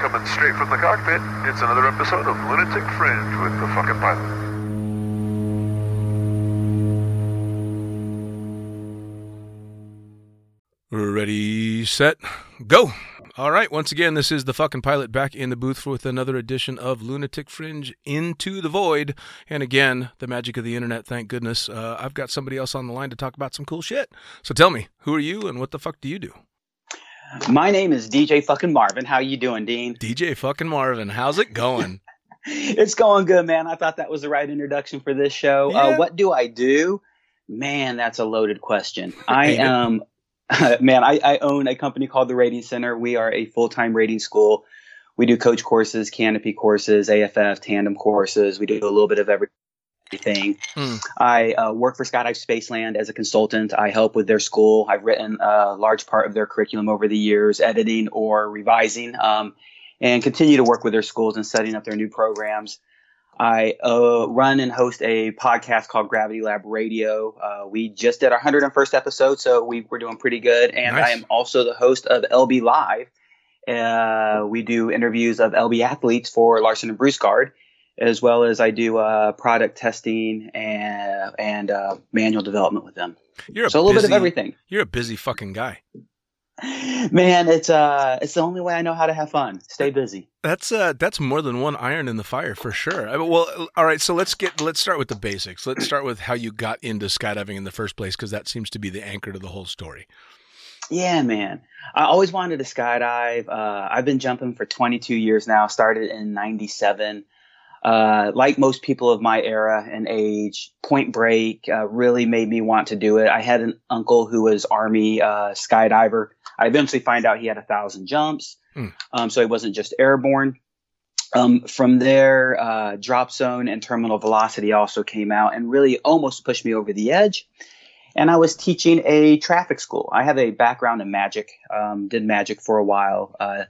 Coming straight from the cockpit, it's another episode of Lunatic Fringe with the fucking pilot. Ready, set, go. All right, once again, this is the fucking pilot back in the booth with another edition of Lunatic Fringe Into the Void. And again, the magic of the internet, thank goodness. Uh, I've got somebody else on the line to talk about some cool shit. So tell me, who are you and what the fuck do you do? My name is DJ fucking Marvin. How you doing, Dean? DJ fucking Marvin, how's it going? it's going good, man. I thought that was the right introduction for this show. Yeah. Uh, what do I do? Man, that's a loaded question. I am, man, I, I own a company called the Rating Center. We are a full time rating school. We do coach courses, canopy courses, AFF, tandem courses. We do a little bit of everything. Hmm. I uh, work for Skydive Spaceland as a consultant. I help with their school. I've written a large part of their curriculum over the years, editing or revising, um, and continue to work with their schools and setting up their new programs. I uh, run and host a podcast called Gravity Lab Radio. Uh, we just did our 101st episode, so we, we're doing pretty good. And Nice. I am also the host of LB Live. Uh, we do interviews of LB athletes for Larsen and Brusgaard, as well as I do uh, product testing and and uh, manual development with them. You're a So a little bit of everything. You're a busy fucking guy. Man, it's uh, it's the only way I know how to have fun. Stay busy. That's uh, that's more than one iron in the fire for sure. I mean, well, all right. So let's get let's start with the basics. Let's start with how you got into skydiving in the first place, because that seems to be the anchor to the whole story. Yeah, man. I always wanted to skydive. Uh, I've been jumping for 22 years now. Started in '97. Uh, like most people of my era and age, Point Break uh, really made me want to do it. I had an uncle who was Army uh, skydiver. I eventually find out he had a thousand jumps, Hmm. um, so he wasn't just airborne. Um, from there, uh, Drop Zone and Terminal Velocity also came out and really almost pushed me over the edge. And I was teaching a traffic school. I have a background in magic, um, did magic for a while. Uh,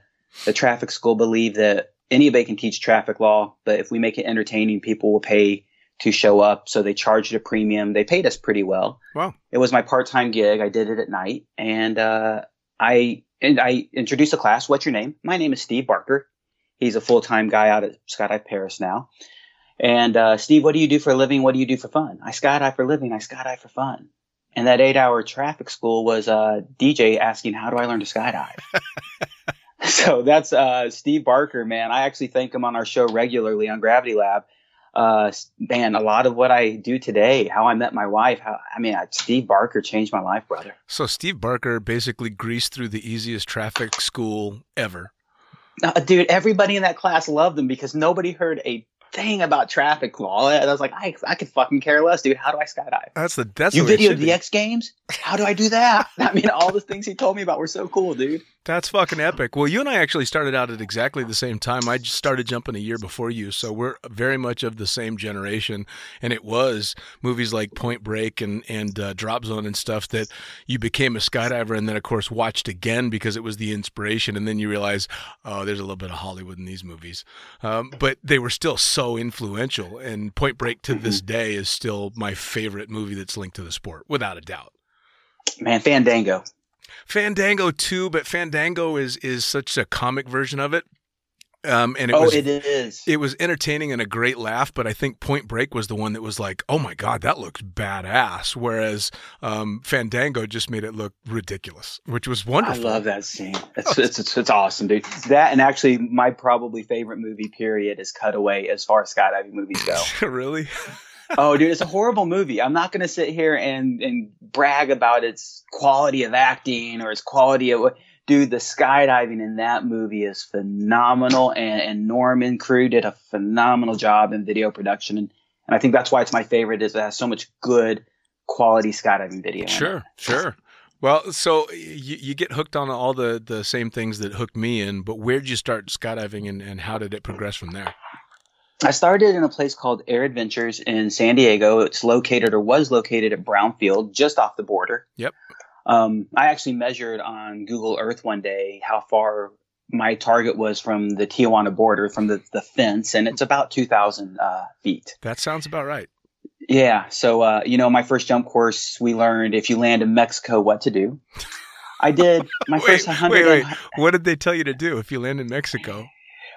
the traffic school believed that anybody can teach traffic law, but if we make it entertaining, people will pay to show up. So they charged a premium. They paid us pretty well. Wow. It was my part-time gig. I did it at night, and uh, I and I introduced a class. What's your name? My name is Steve Barker. He's a full-time guy out at Skydive Perris now. And uh, Steve, what do you do for a living? What do you do for fun? I skydive for a living. I skydive for fun. And that eight-hour traffic school was uh, DJ asking, "How do I learn to skydive?" so that's uh, Steve Barker, man. I actually thank him on our show regularly on Gravity Lab uh, man, a lot of what I do today, how I met my wife, how, I mean, Steve Barker changed my life, brother. So Steve Barker basically greased through the easiest traffic school ever. Uh, dude, everybody in that class loved him because nobody heard a thing about traffic law. I was like, I, I could fucking care less, dude. How do I skydive? That's the that's you videoed the. X Games. How do I do that? I mean, all the things he told me about were so cool, dude. That's fucking epic. Well, you and I actually started out at exactly the same time. I just started jumping a year before you, so we're very much of the same generation. And it was movies like Point Break and and uh, Drop Zone and stuff that you became a skydiver, and then of course watched again because it was the inspiration. And then you realize, oh, there's a little bit of Hollywood in these movies, um, but they were still so influential. And Point Break to this day is still my favorite movie that's linked to the sport, without a doubt. Man, Fandango. Fandango too, but Fandango is is such a comic version of it. Um, and it oh, was it is. it was entertaining and a great laugh, but I think Point Break was the one that was like, "Oh my god, that looks badass," whereas um, Fandango just made it look ridiculous, which was wonderful. I love that scene. It's, it's, it's, it's awesome, dude. That and actually, my probably favorite movie period is Cutaway as far as skydiving movies go. really? Oh, dude, it's a horrible movie. I'm not going to sit here and, and brag about its quality of acting or its quality of. Dude, the skydiving in that movie is phenomenal, and, and Norman Crew did a phenomenal job in video production, and, and I think that's why it's my favorite. Is it has so much good quality skydiving video. Sure, sure. Well, so you, you get hooked on all the, the same things that hooked me in, but where'd you start skydiving and, and how did it progress from there? I started in a place called Air Adventures in San Diego. It's located or was located at Brownfield, just off the border. Yep. Um, I actually measured on Google Earth one day how far my target was from the Tijuana border, from the, the fence, and it's about 2,000 uh, feet. That sounds about right. Yeah. So, uh, you know, my first jump course, we learned if you land in Mexico, what to do. I did my wait, first 100. wait, wait. What did they tell you to do if you land in Mexico?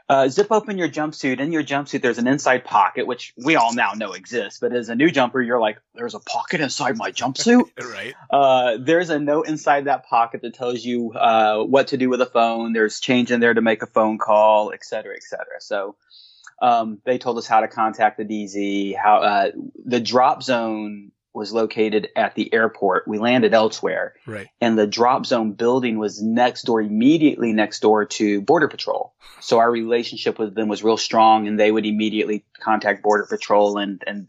Uh, zip open your jumpsuit. In your jumpsuit, there's an inside pocket, which we all now know exists. But as a new jumper, you're like, there's a pocket inside my jumpsuit. Right. uh, there's a note inside that pocket that tells you uh, what to do with a phone. There's change in there to make a phone call, et cetera, et cetera. So um, they told us how to contact the DZ. How uh, the drop zone was located at the airport. We landed elsewhere Right. and the drop zone building was next door, immediately next door to Border Patrol. So our relationship with them was real strong, and they would immediately contact Border Patrol, and and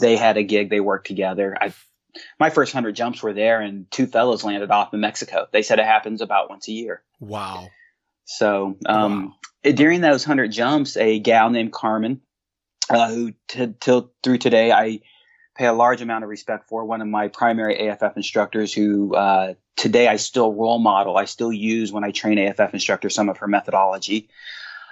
they had a gig. They worked together. I, my first hundred jumps were there, and two fellows landed off in Mexico. They said it happens about once a year. Wow. So um, during those hundred jumps, a gal named Carmen, uh, who t- till through today I pay a large amount of respect for, one of my primary AFF instructors, who uh, today I still role model. I still use when I train AFF instructors some of her methodology.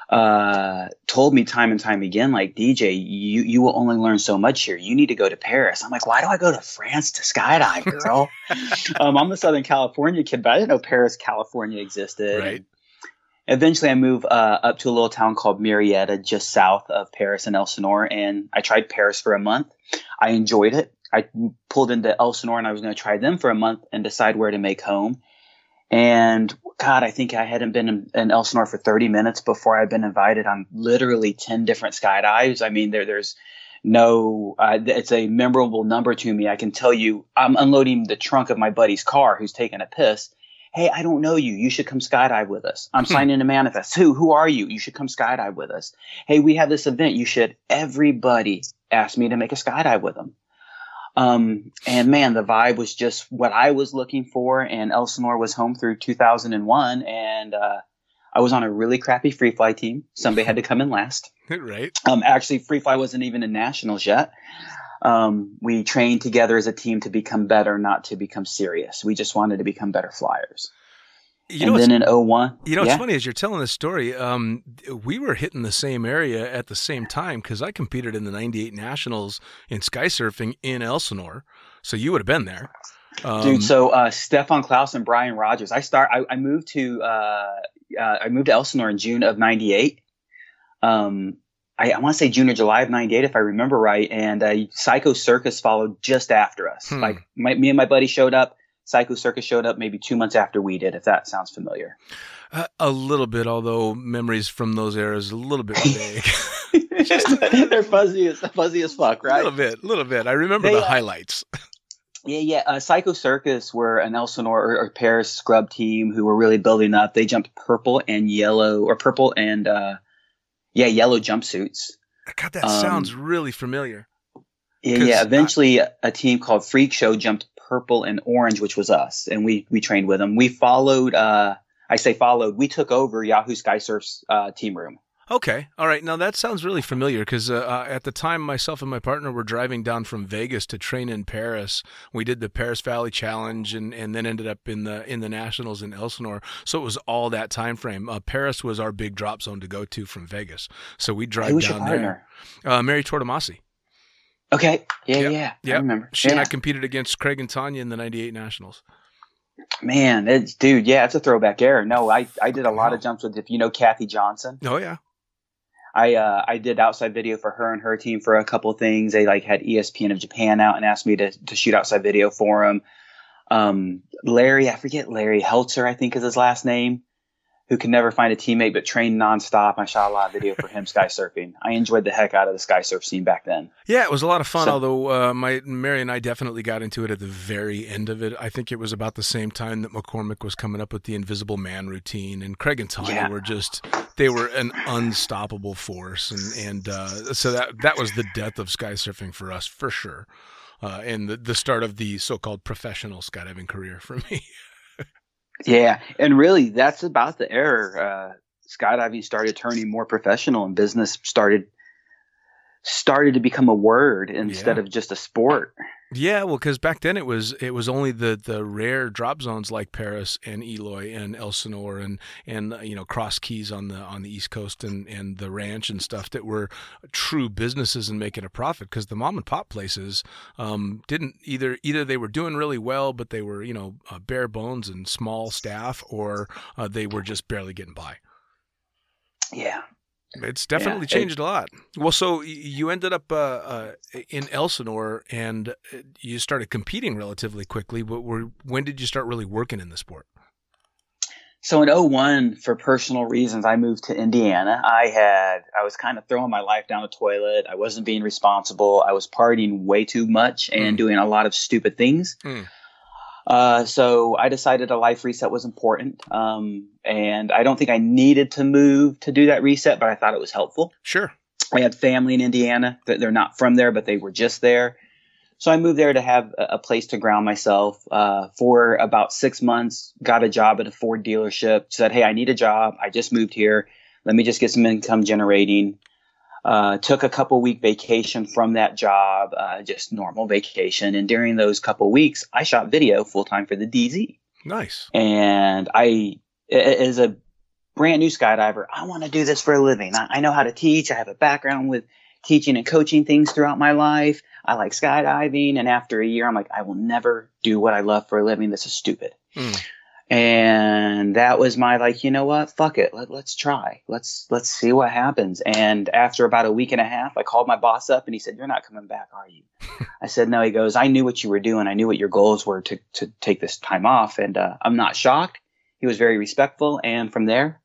Uh, told me time and time again, like DJ, you you will only learn so much here. You need to go to Perris. I'm like, why do I go to France to skydive, girl? um, I'm a Southern California kid, but I didn't know Perris, California existed. Right. Eventually, I moved uh, up to a little town called Murrieta, just south of Perris and Elsinore, and I tried Perris for a month. I enjoyed it. I pulled into Elsinore, and I was going to try them for a month and decide where to make home. And God, I think I hadn't been in, in Elsinore for 30 minutes before I'd been invited on literally 10 different skydives. I mean, there, there's no, uh, it's a memorable number to me. I can tell you, I'm unloading the trunk of my buddy's car who's taking a piss. Hey, I don't know you. You should come skydive with us. I'm signing a manifest. Who? Who are you? You should come skydive with us. Hey, we have this event. You should. Everybody asked me to make a skydive with them. Um, and man, the vibe was just what I was looking for. And Elsinore was home through 2001. And, uh, I was on a really crappy free fly team. Somebody had to come in last. right. Um, actually, free fly wasn't even in nationals yet. Um, we trained together as a team to become better, not to become serious. We just wanted to become better flyers. You and know, then in 01, you know, yeah, it's funny as you're telling this story. Um, we were hitting the same area at the same time because I competed in the '98 Nationals in sky surfing in Elsinore, so you would have been there. Um, dude. So uh, Stefan Klaus and Brian Rogers. I start. I, I moved to uh, uh, I moved to Elsinore in June of '98. Um, I, I want to say June or July of '98, if I remember right. And uh, Psycho Circus followed just after us. Hmm. Like my, me and my buddy showed up. Psycho Circus showed up maybe two months after we did. If that sounds familiar. a, a little bit, although memories from those eras a little bit vague. They're fuzzy as fuzzy as fuck, right? A little bit, a little bit. I remember They, the uh, highlights. Yeah, yeah. Uh, Psycho Circus were an Elsinore or, or Perris scrub team who were really building up. They jumped purple and yellow, or purple and uh, yeah, yellow jumpsuits. God, that um, sounds really familiar. Yeah, yeah. Eventually, a team called Freak Show jumped purple and orange, which was us, and we we trained with them. We followed. Uh, I say followed. We took over Yahoo Sky Surf's uh, team room. Okay, all right. Now that sounds really familiar because uh, uh, at the time, myself and my partner were driving down from Vegas to train in Perris. We did the Perris Valley Challenge, and, and then ended up in the in the Nationals in Elsinore. So it was all that time frame. Uh, Perris was our big drop zone to go to from Vegas. So we drive Who was your down partner? there. Uh, Mary Tortomasi. Okay. Yeah, Yep, yeah. yep. I remember. She and. I competed against Craig and Tanya in the '98 Nationals. Man, it's, dude, yeah, it's a throwback era. No, I, I did a lot of jumps with, if you know Kathy Johnson, Oh yeah. I, uh, I did outside video for her and her team for a couple of things. They like had ESPN of Japan out and asked me to, to shoot outside video for them. Um, Larry, I forget Larry Heltzer, I think is his last name, who can never find a teammate but trained nonstop. I shot a lot of video for him sky surfing. I enjoyed the heck out of the sky surf scene back then. Yeah, it was a lot of fun. So- although uh, my Mary and I definitely got into it at the very end of it. I think it was about the same time that McCormick was coming up with the Invisible Man routine, and Craig and Tanya Yeah. were just they were an unstoppable force, and and uh, so that that was the death of sky surfing for us for sure, uh, and the the start of the so-called professional skydiving career for me. Yeah, and really, that's about the era. Uh, skydiving started turning more professional, and business started started to become a word instead Yeah. of just a sport. Yeah, well, because back then it was it was only the the rare drop zones like Perris and Eloy and Elsinore and and you know Cross Keys on the on the East Coast and and the ranch and stuff that were true businesses and making a profit. Because the mom and pop places um, didn't either either they were doing really well, but they were you know uh, bare bones and small staff, or uh, they were just barely getting by. Yeah, It's definitely it- changed a lot. Well, so you ended up uh, uh, in Elsinore and uh, you started competing relatively quickly. But were, when did you start really working in the sport? So in 01, for personal reasons, I moved to Indiana. I had, I was kind of throwing my life down the toilet. I wasn't being responsible. I was partying way too much and Mm. doing a lot of stupid things. Mm. Uh, so I decided a life reset was important. Um, and I don't think I needed to move to do that reset, but I thought it was helpful. Sure. I had family in Indiana that they're not from there, but they were just there. So I moved there to have a, place to ground myself. Uh, for about six months, got a job at a Ford dealership. Said, "Hey, I need a job. I just moved here. Let me just get some income generating." Uh, took a couple week vacation from that job, uh, just normal vacation. And during those couple weeks, I shot video full time for the DZ Nice. and I, as a brand new skydiver, I want to do this for a living. I, I know how to teach. I have a background with teaching and coaching things throughout my life. I like skydiving, and after a year, I'm like, I will never do what I love for a living. This is stupid. Mm. And that was my like, you know what? Fuck it. Let, let's try. Let's let's see what happens. And after about a week and a half, I called my boss up and he said, "You're not coming back, are you?" I said, "No." He goes, "I knew what you were doing. I knew what your goals were to to take this time off, and uh, I'm not shocked." He was very respectful, and from there,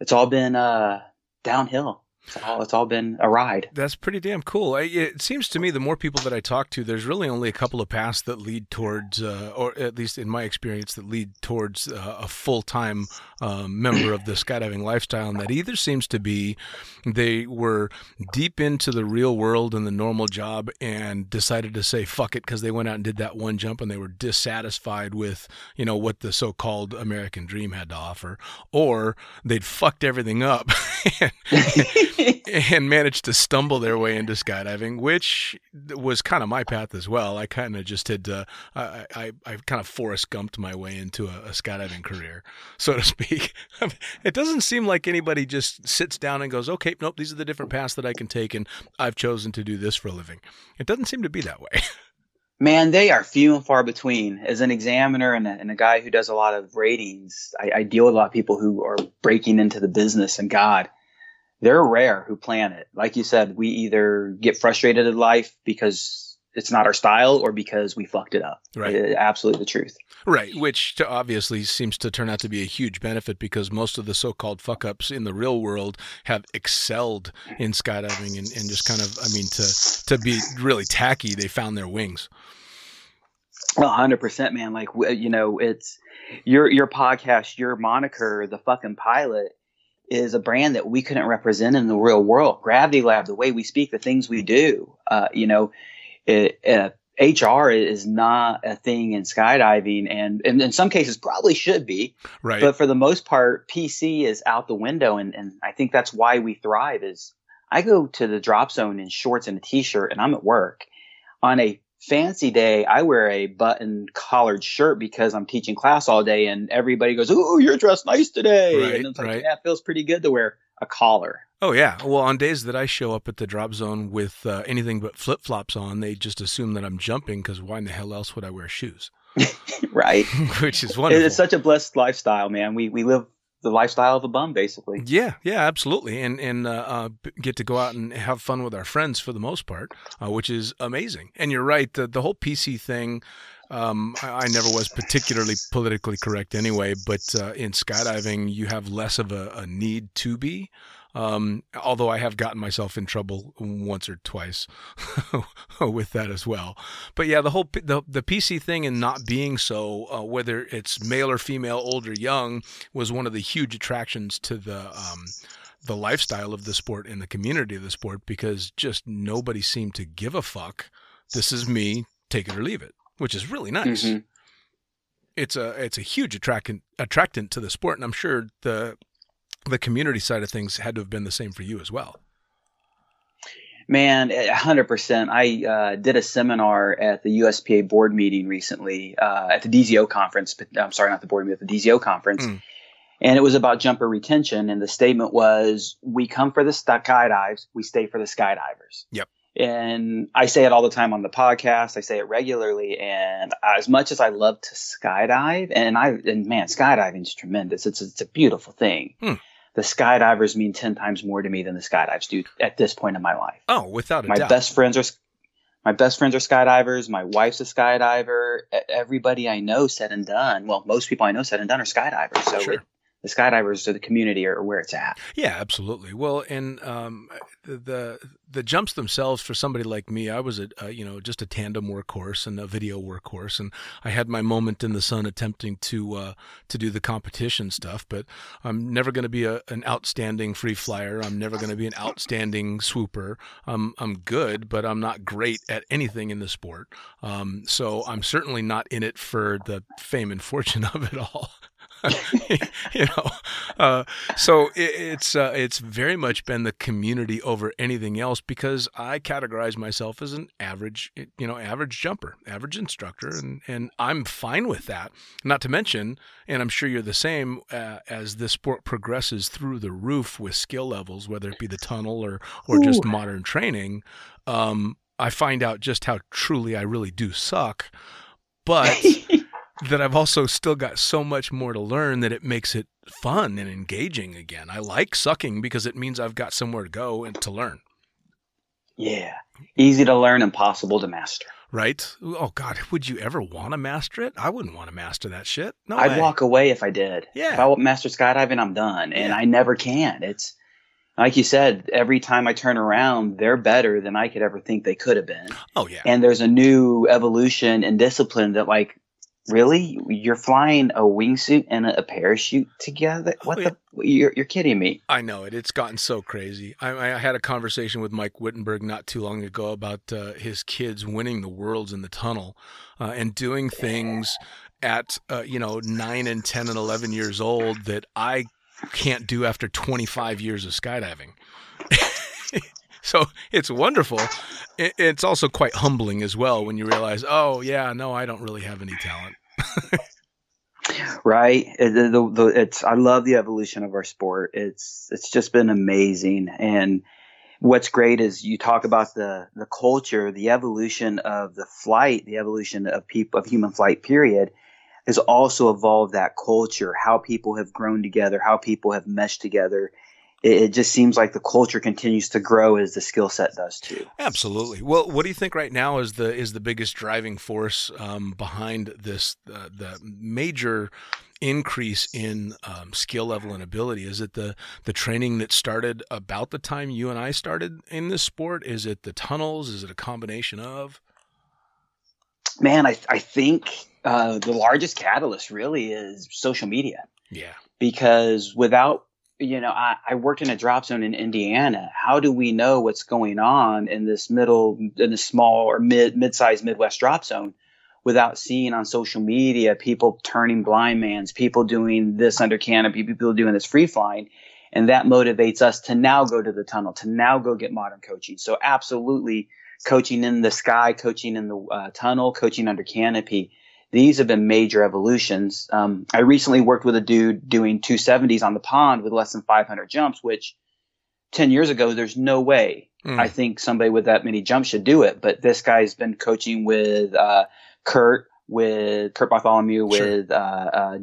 it's all been uh, downhill. It's all, it's all been a ride. That's pretty damn cool. I, it seems to me the more people that I talk to, there's really only a couple of paths that lead towards, uh, or at least in my experience, that lead towards uh, a full time um, member of the skydiving lifestyle. And that either seems to be they were deep into the real world and the normal job and decided to say fuck it because they went out and did that one jump and they were dissatisfied with, you know, what the so called American dream had to offer, or they'd fucked everything up. and, and managed to stumble their way into skydiving, which was kind of my path as well. I kind of just had, uh, I, I, I kind of Forrest Gumped my way into a, a skydiving career, so to speak. it doesn't seem like anybody just sits down and goes, okay, nope, these are the different paths that I can take, and I've chosen to do this for a living. It doesn't seem to be that way. Man, they are few and far between. As an examiner and a, and a guy who does a lot of ratings, I, I deal with a lot of people who are breaking into the business. And God, they're rare who plan it. Like you said, we either get frustrated in life because it's not our style or because we fucked it up. Right. It- absolutely the truth. Right, which to obviously seems to turn out to be a huge benefit because most of the so-called fuck ups in the real world have excelled in skydiving and, and just kind of, I mean, to to be really tacky, they found their wings. A hundred percent, man. Like you know, it's your your podcast, your moniker, the fucking pilot, is a brand that we couldn't represent in the real world. Gravity Lab, the way we speak, the things we do. Uh, you know, it, uh, HR is not a thing in skydiving, and, and in some cases probably should be. Right. But for the most part, PC is out the window, and, and I think that's why we thrive. Is I go to the drop zone in shorts and a t-shirt, and I'm at work. On a fancy day, I wear a button collared shirt because I'm teaching class all day, and everybody goes, "Oh, you're dressed nice today," Right, and it's like, right. yeah, it feels pretty good to wear a collar. Oh yeah. Well, on days that I show up at the drop zone with uh, anything but flip flops on, they just assume that I'm jumping because why in the hell else would I wear shoes? right? Which is wonderful. It's such a blessed lifestyle, man. We we live the lifestyle of a bum, basically. Yeah, yeah, absolutely, and and uh, uh, get to go out and have fun with our friends for the most part, uh, which is amazing. And you're right, the the whole PC thing. Um, I, I never was particularly politically correct anyway, but uh, in skydiving, you have less of a, a need to be. Um, although I have gotten myself in trouble once or twice with that as well. But yeah, the whole the the PC thing and not being so, uh, whether it's male or female, old or young, was one of the huge attractions to the um, the lifestyle of the sport and the community of the sport because just nobody seemed to give a fuck. This is me, take it or leave it, which is really nice. Mhm. It's a it's a huge attractant attractant to the sport, and I'm sure the the community side of things had to have been the same for you as well. Man, a hundred percent. I uh, did a seminar at the USPA board meeting recently uh, at the DZO conference. But I'm sorry, not the board meeting, at the DZO conference, Mm. and it was about jumper retention. And the statement was, "We come for the skydives, we stay for the skydivers." Yep. And I say it all the time on the podcast. I say it regularly. And as much as I love to skydive, and I and man, skydiving is tremendous. It's it's a beautiful thing. Hmm. The skydivers mean ten times more to me than the skydives do at this point in my life Oh, without a my doubt. best friends are my best friends are skydivers my wife's a skydiver everybody i know said and done well most people i know said and done are skydivers so Sure. it, the skydivers or the community are where it's at Yeah, absolutely. Well, and um, the, the jumps themselves for somebody like me, I was a you know just a tandem workhorse and a video workhorse, and I had my moment in the sun attempting to uh, to do the competition stuff. But I'm never going to be a, an outstanding free flyer. I'm never going to be an outstanding swooper. I'm I'm good, but I'm not great at anything in the sport. Um, so I'm certainly not in it for the fame and fortune of it all. you know, uh, so it, it's uh, it's very much been the community over anything else because I categorize myself as an average, you know, average jumper, average instructor, and and I'm fine with that. Not to mention, and I'm sure you're the same uh, as the sport progresses through the roof with skill levels, whether it be the tunnel or or just modern training. Um, I find out just how truly I really do suck, but that I've also still got so much more to learn that it makes it fun and engaging again. I like sucking because it means I've got somewhere to go and to learn. yeah easy to learn impossible to master Right? Oh God, would you ever want to master it? I wouldn't want to master that shit. No i'd way. walk away if i did Yeah. if i would master skydiving i'm done and Yeah. i never can it's like you said, every time I turn around, they're better than I could ever think they could have been. Oh yeah. And there's a new evolution and discipline that, like, really, you're flying a wingsuit and a, parachute together? What Oh, yeah. the? You're, you're kidding me. I know it. It's gotten so crazy. I, I had a conversation with Mike Wittenberg not too long ago about uh, his kids winning the worlds in the tunnel uh, and doing things at uh, you know nine and ten and eleven years old that I can't do after 25 years of skydiving. so it's wonderful. It's also quite humbling as well when you realize, oh yeah, no, I don't really have any talent. right? The, the, it's i love the evolution of our sport. It's it's just been amazing. And what's great is you talk about the the culture the evolution of the flight the evolution of people of human flight period has also evolved that culture how people have grown together how people have meshed together it, it just seems like the culture continues to grow as the skill set does too Absolutely. Well, what do you think right now is the is the biggest driving force um, behind this uh, the major increase in um, skill level and ability? Is it the the training that started about the time you and I started in this sport? Is it the tunnels? Is it a combination of? man i, I think uh, the largest catalyst really is social media Yeah. because without you know I, I worked in a drop zone in indiana. How do we know what's going on in this middle in this small or mid mid-sized midwest drop zone without seeing on social media people turning blind mans people doing this under canopy people doing this free flying? And that motivates us to now go to the tunnel to now go get modern coaching. So absolutely coaching in the sky coaching in the uh, tunnel coaching under canopy these have been major evolutions. Um, I recently worked with a dude doing 270s on the pond with less than 500 jumps, which 10 years ago, there's no way Mm. I think somebody with that many jumps should do it. But this guy's been coaching with uh, Kurt, with Kurt Bartholomew, Sure. with uh, uh,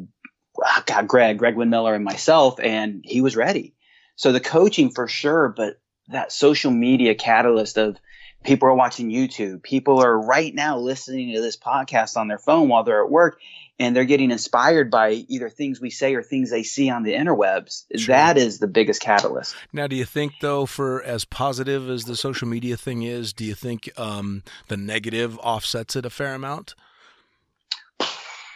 ah, God, Greg, Greg Windmiller, and myself, and he was ready. So the coaching for sure, but that social media catalyst of people are watching YouTube, people are right now listening to this podcast on their phone while they're at work, and they're getting inspired by either things we say or things they see on the interwebs. Sure. That is the biggest catalyst. Now, do you think though, for as positive as the social media thing is, do you think um, the negative offsets it a fair amount?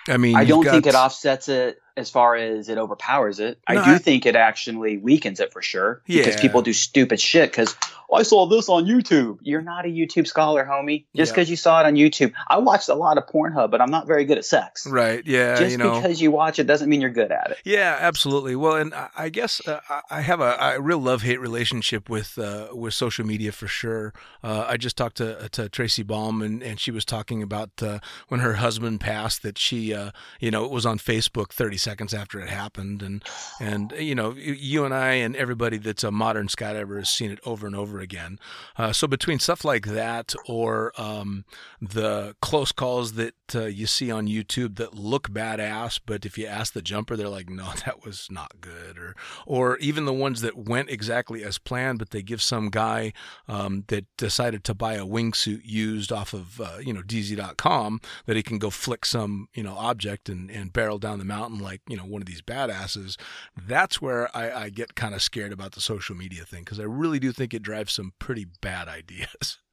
I mean, I don't got- think it offsets it as far as it overpowers it. No, I do I- think it actually weakens it for sure yeah. because people do stupid shit. Because oh, I saw this on YouTube. You're not a YouTube scholar, homie. Just because you saw it on YouTube. I watched a lot of Pornhub, but I'm not very good at sex. Right? Yeah. Just you know. because you watch it doesn't mean you're good at it. Yeah, absolutely. Well, and I- guess uh, I- have a, a real love hate relationship with uh, with social media for sure. Uh, I just talked to to Tracy Baum, and, and she was talking about uh, when her husband passed that she, uh, you know, it was on Facebook 30 seconds after it happened, and and you know, you and I and everybody that's a modern skydiver has seen it over and over again. Uh, so between stuff like that or um, the close calls that uh, you see on YouTube that look badass, but if you ask the jumper, they're like, "No, that was not good," or or even the ones that went exactly as planned, but they give some guy um, that decided to buy a wingsuit used off of uh, you know DZ.com that he can go flick some you know object and, and barrel down the mountain like you know one of these badasses. That's where I, I get kind of scared about the social media thing because I really do think it drives some pretty bad ideas.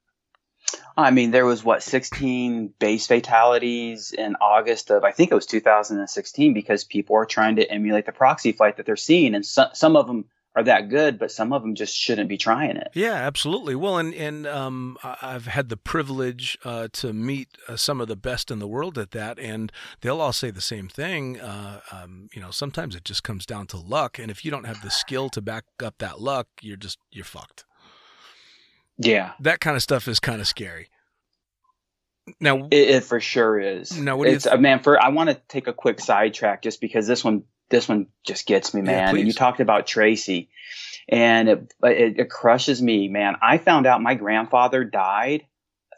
I mean, there was what 16 base fatalities in August of I think it was 2016 because people are trying to emulate the proxy flight that they're seeing, and so, some of them are that good, but some of them just shouldn't be trying it. Yeah, absolutely. Well, and and um, I've had the privilege uh, to meet uh, some of the best in the world at that, and they'll all say the same thing. Uh, um, you know, sometimes it just comes down to luck, and if you don't have the skill to back up that luck, you're just you're fucked. Yeah, That kind of stuff is kind of scary. Now, it, it for sure is. Now, what do you it's th- uh, man. For I want to take a quick sidetrack just because this one this one just gets me, Yeah, man. and you talked about Tracy, and it, it it crushes me, man. I found out my grandfather died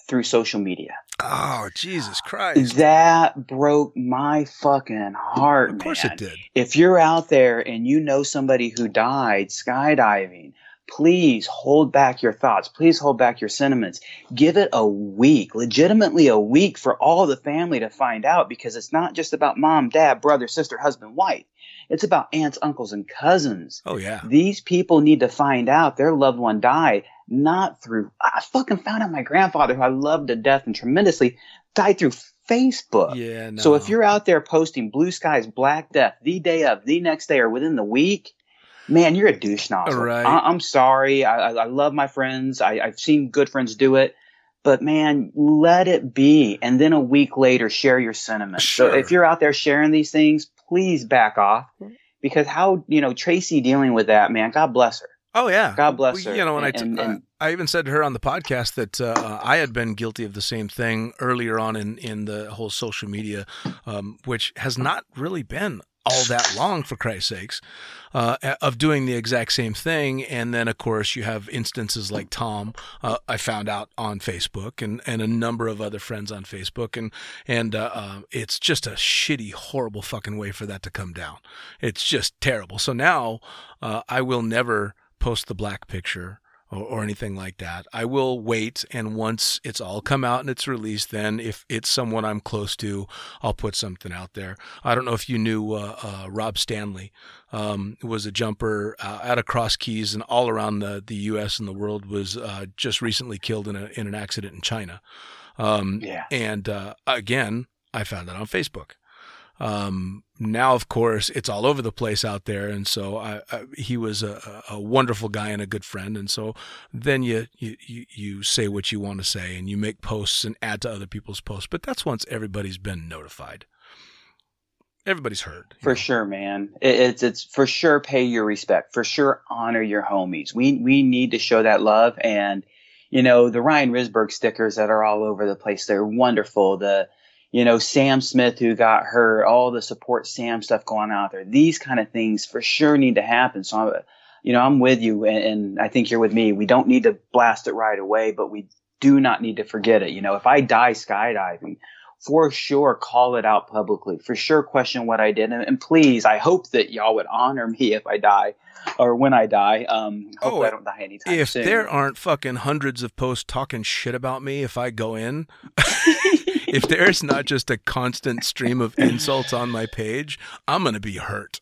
through social media. oh Jesus Christ! That broke my fucking heart, man. Of course man. it did. if you're out there and you know somebody who died skydiving, please hold back your thoughts. Please hold back your sentiments. Give it a week, legitimately a week for all the family to find out because it's not just about mom, dad, brother, sister, husband, wife. It's about aunts, uncles, and cousins. Oh yeah. These people need to find out their loved one died not through. I fucking found out my grandfather, who I loved to death and tremendously, died through Facebook. Yeah. No. So if you're out there posting blue skies, black death, the day of, the next day, or within the week, man, you're a douche nozzle. Right. I- I'm sorry. I-, I I love my friends. I- I've seen good friends do it. But man, let it be. And then a week later, share your sentiments. Sure. So if you're out there sharing these things, please back off. Because how, you know, Tracy dealing with that, man, God bless her. Oh yeah. God bless Well, her. You know, when I t- And- uh, and- I even said to her on the podcast that uh, I had been guilty of the same thing earlier on in in the whole social media, um, which has not really been all that long for Christ's sakes, uh, of doing the exact same thing. And then, of course, you have instances like Tom. Uh, I found out on Facebook, and and a number of other friends on Facebook, and and uh, uh, it's just a shitty, horrible fucking way for that to come down. It's just terrible. So now uh, I will never post the black picture or, or anything like that. I will wait, and once it's all come out and it's released, then if it's someone I'm close to, I'll put something out there. I don't know if you knew uh, uh, Rob Stanley um, was a jumper uh, out of Cross Keys and all around the, the U.S. and the world. Was uh, just recently killed in a in an accident in China. Um, Yeah. And uh, again, I found that on Facebook. Um, now, of course, it's all over the place out there, and so I, I, he was a, a wonderful guy and a good friend, and so then you, you you you say what you want to say, and you make posts and add to other people's posts. But that's once everybody's been notified. Everybody's heard. For know. sure, man. It, it's it's for sure pay your respect. For sure honor your homies. We we need to show that love and you know, the Ryan Risberg stickers that are all over the place, they're wonderful. The you know, Sam Smith who got hurt, all the support Sam stuff going out there. These kind of things for sure need to happen. So I'm you know, I'm with you and, and I think you're with me. We don't need to blast it right away, but we do not need to forget it. You know, if I die skydiving, for sure call it out publicly. For sure question what I did. And, and please, I hope that y'all would honor me if I die or when I die. Um, hope Oh, I don't die anytime If soon. there aren't fucking hundreds of posts talking shit about me if I go in, if there's not just a constant stream of insults on my page, I'm going to be hurt.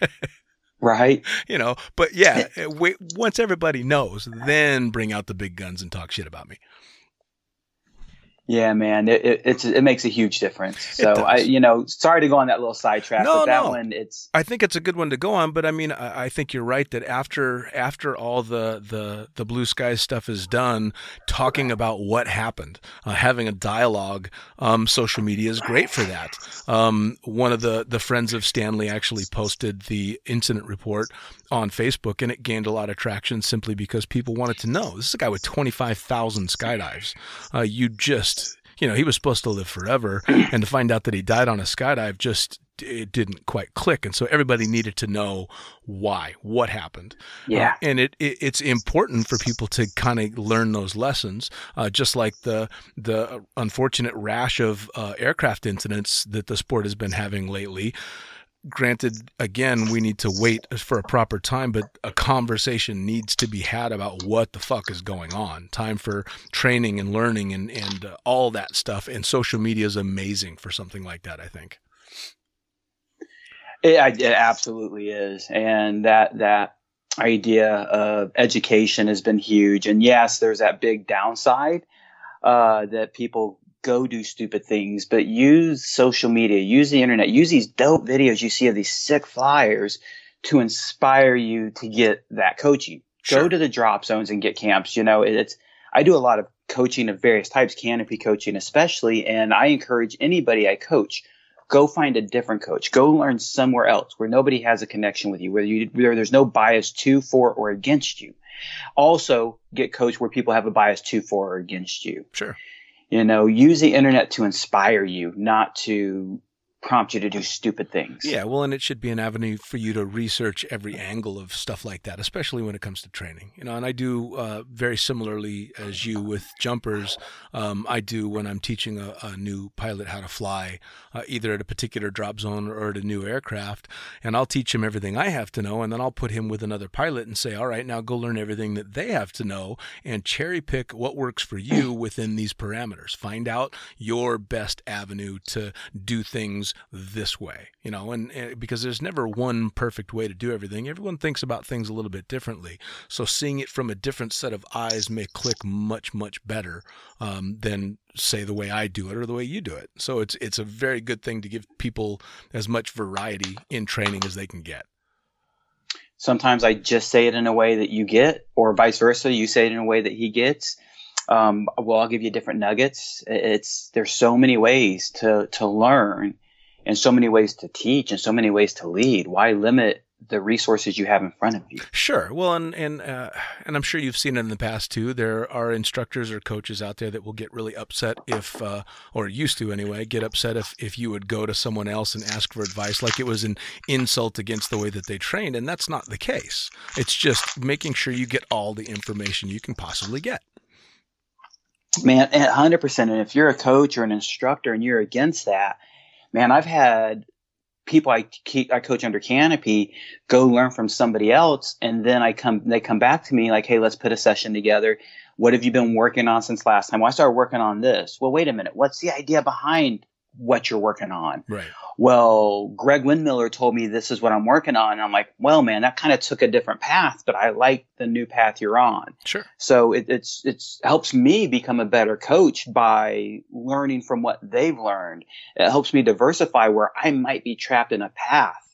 right? you know, but yeah, eh, wait, once everybody knows, then bring out the big guns and talk shit about me. Yeah, man, it, it, it's, it makes a huge difference. So. I, you know, sorry to go on that little sidetrack, No, but that no. one, it's, I think it's a good one to go on, but I mean, I, I think you're right that after after all the the the blue skies stuff is done, talking about what happened, uh, having a dialogue, um, social media is great for that. Um, one of the the friends of Stanley actually posted the incident report on Facebook, and it gained a lot of traction simply because people wanted to know. This is a guy with 25,000 skydives. Uh, you just you know, he was supposed to live forever, and to find out that he died on a skydive just it didn't quite click, and so everybody needed to know why, what happened. yeah. Uh, and it, it it's important for people to kind of learn those lessons, uh, just like the the unfortunate rash of uh, aircraft incidents that the sport has been having lately. Granted, again, we need to wait for a proper time, but a conversation needs to be had about what the fuck is going on. Time for training and learning and and uh, all that stuff. And social media is amazing for something like that. I think. It, it absolutely is, and that that idea of education has been huge. And yes, there's that big downside uh, that people go do stupid things, but use social media, use the internet, use these dope videos you see of these sick flyers to inspire you to get that coaching. Sure. Go to the drop zones and get camps. You know, it's I do a lot of coaching of various types, canopy coaching especially, and I encourage anybody I coach go find a different coach. Go learn somewhere else where nobody has a connection with you, where you where there's no bias to, for, or against you. Also, get coached where people have a bias to, for, or against you. Sure. You know, use the internet to inspire you, not to prompt you to do stupid things. Yeah, well, and it should be an avenue for you to research every angle of stuff like that, especially when it comes to training. You know, and I do uh, very similarly as you with jumpers. Um, I do when I'm teaching a, a new pilot how to fly, uh, either at a particular drop zone or at a new aircraft, and I'll teach him everything I have to know, and then I'll put him with another pilot and say, "All right, now go learn everything that they have to know, and cherry pick what works for you within these parameters. Find out your best avenue to do things." This way, you know, and, and because there's never one perfect way to do everything. Everyone thinks about things a little bit differently. So seeing it from a different set of eyes may click much, much better um, than say the way I do it or the way you do it. So it's it's a very good thing to give people as much variety in training as they can get. Sometimes I just say it in a way that you get, or vice versa. You say it in a way that he gets. Um, well, I'll give you different nuggets. It's there's so many ways to to learn, and so many ways to teach, and so many ways to lead. Why limit the resources you have in front of you. Sure. Well, and and uh, and I'm sure you've seen it in the past too. There are instructors or coaches out there that will get really upset if, uh, or used to anyway, get upset if if you would go to someone else and ask for advice, like it was an insult against the way that they trained, and that's not the case. It's just making sure you get all the information you can possibly get. Man, 100%. And if you're a coach or an instructor and you're against that, man, I've had people I keep, I coach under canopy go learn from somebody else. And then I come, they come back to me like, Hey, let's put a session together. What have you been working on since last time? Well, I started working on this. Well, wait a minute. What's the idea behind what you're working on? Right well, Greg Windmiller told me this is what I'm working on. And I'm like, well, man, that kind of took a different path, but I like the new path you're on. Sure. So it, it's, it's helps me become a better coach by learning from what they've learned. It helps me diversify where I might be trapped in a path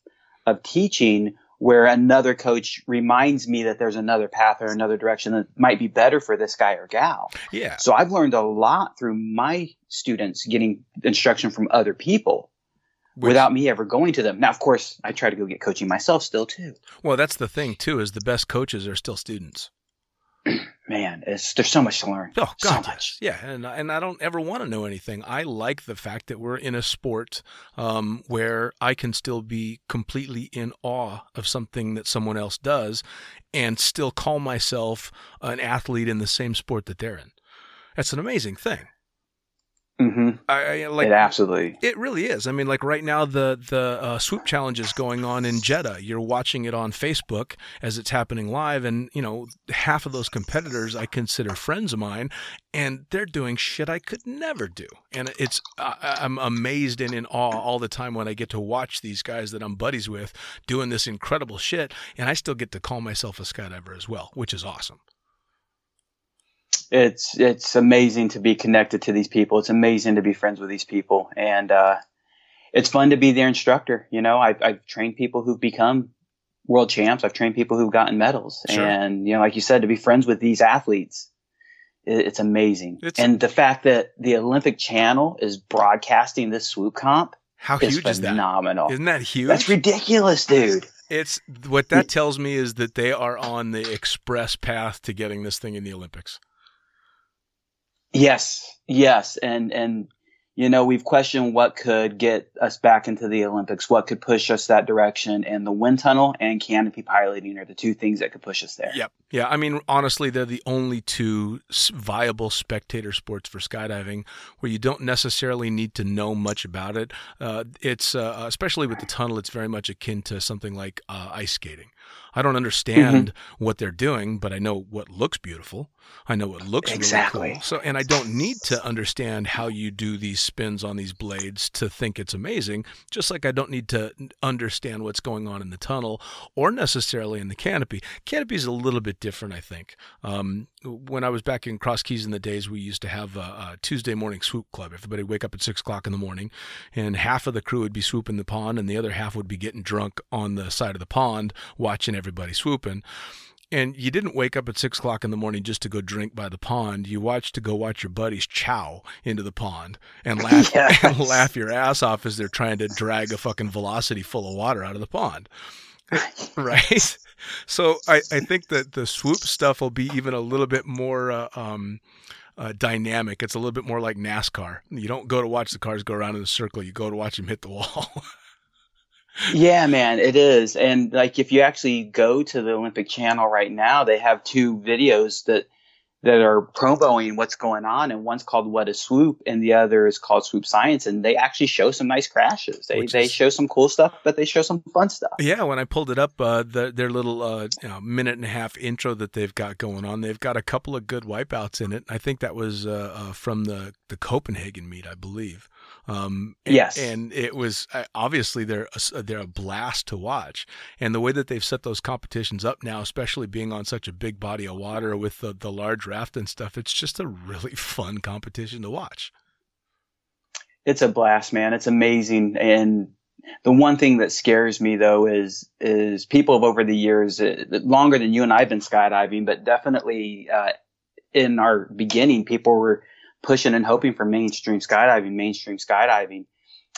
of teaching where another coach reminds me that there's another path or another direction that might be better for this guy or gal. Yeah. So I've learned a lot through my students getting instruction from other people. Which, without me ever going to them. Now, of course, I try to go get coaching myself still too. Well, that's the thing too is the best coaches are still students. Man, it's, there's so much to learn. Oh God, so much. yeah, and and I don't ever want to know anything. I like the fact that we're in a sport um, where I can still be completely in awe of something that someone else does, and still call myself an athlete in the same sport that they're in. That's an amazing thing. Mm-hmm. I, I, like it absolutely. It really is. I mean, like right now, the the uh, swoop challenge is going on in Jeddah. You're watching it on Facebook as it's happening live, and you know, half of those competitors I consider friends of mine, and they're doing shit I could never do. And it's I, I'm amazed and in awe all the time when I get to watch these guys that I'm buddies with doing this incredible shit, and I still get to call myself a skydiver as well, which is awesome it's it's amazing to be connected to these people. It's amazing to be friends with these people, and uh, it's fun to be their instructor. You know, I've, I've trained people who've become world champs. I've trained people who've gotten medals, sure. and you know, like you said, to be friends with these athletes, it, it's amazing. It's, and the fact that the Olympic Channel is broadcasting this swoop comp, how is huge is that? Phenomenal! Isn't that huge? That's ridiculous, dude. It's what that tells me is that they are on the express path to getting this thing in the Olympics. Yes, yes, and and you know we've questioned what could get us back into the Olympics, what could push us that direction, and the wind tunnel and canopy piloting are the two things that could push us there. Yep. Yeah, I mean honestly, they're the only two viable spectator sports for skydiving where you don't necessarily need to know much about it. Uh, it's uh, especially with the tunnel, it's very much akin to something like uh, ice skating. I don't understand mm-hmm. what they're doing, but I know what looks beautiful. I know what looks exactly. really cool. So, and I don't need to understand how you do these spins on these blades to think it's amazing. Just like I don't need to understand what's going on in the tunnel or necessarily in the canopy. Canopy is a little bit different, I think. Um, when I was back in Cross Keys in the days, we used to have a, a Tuesday morning swoop club. Everybody wake up at six o'clock in the morning, and half of the crew would be swooping the pond, and the other half would be getting drunk on the side of the pond watching everybody swooping. And you didn't wake up at six o'clock in the morning just to go drink by the pond. You watched to go watch your buddies chow into the pond and laugh yes. and laugh your ass off as they're trying to drag a fucking velocity full of water out of the pond. right? So I, I think that the swoop stuff will be even a little bit more uh, um, uh, dynamic. It's a little bit more like NASCAR. You don't go to watch the cars go around in a circle. You go to watch them hit the wall. Yeah, man, it is. And like if you actually go to the Olympic Channel right now, they have two videos that that are promoting what's going on, and one's called What is Swoop, and the other is called Swoop Science, and they actually show some nice crashes. They Which they is- show some cool stuff, but they show some fun stuff. Yeah, when I pulled it up, uh, the, their little uh, you know, minute and a half intro that they've got going on, they've got a couple of good wipeouts in it. I think that was uh, uh, from the, the Copenhagen meet, I believe. Um, and, Yes. and it was uh, obviously they're a, s- they're a blast to watch, and the way that they've set those competitions up now, especially being on such a big body of water with the, the large raft and stuff, it's just a really fun competition to watch. it's a blast, man. It's amazing. And the one thing that scares me though is is people have over the years, uh, longer than you and I've been skydiving, but definitely uh, in our beginning, people were pushing and hoping for mainstream skydiving, mainstream skydiving,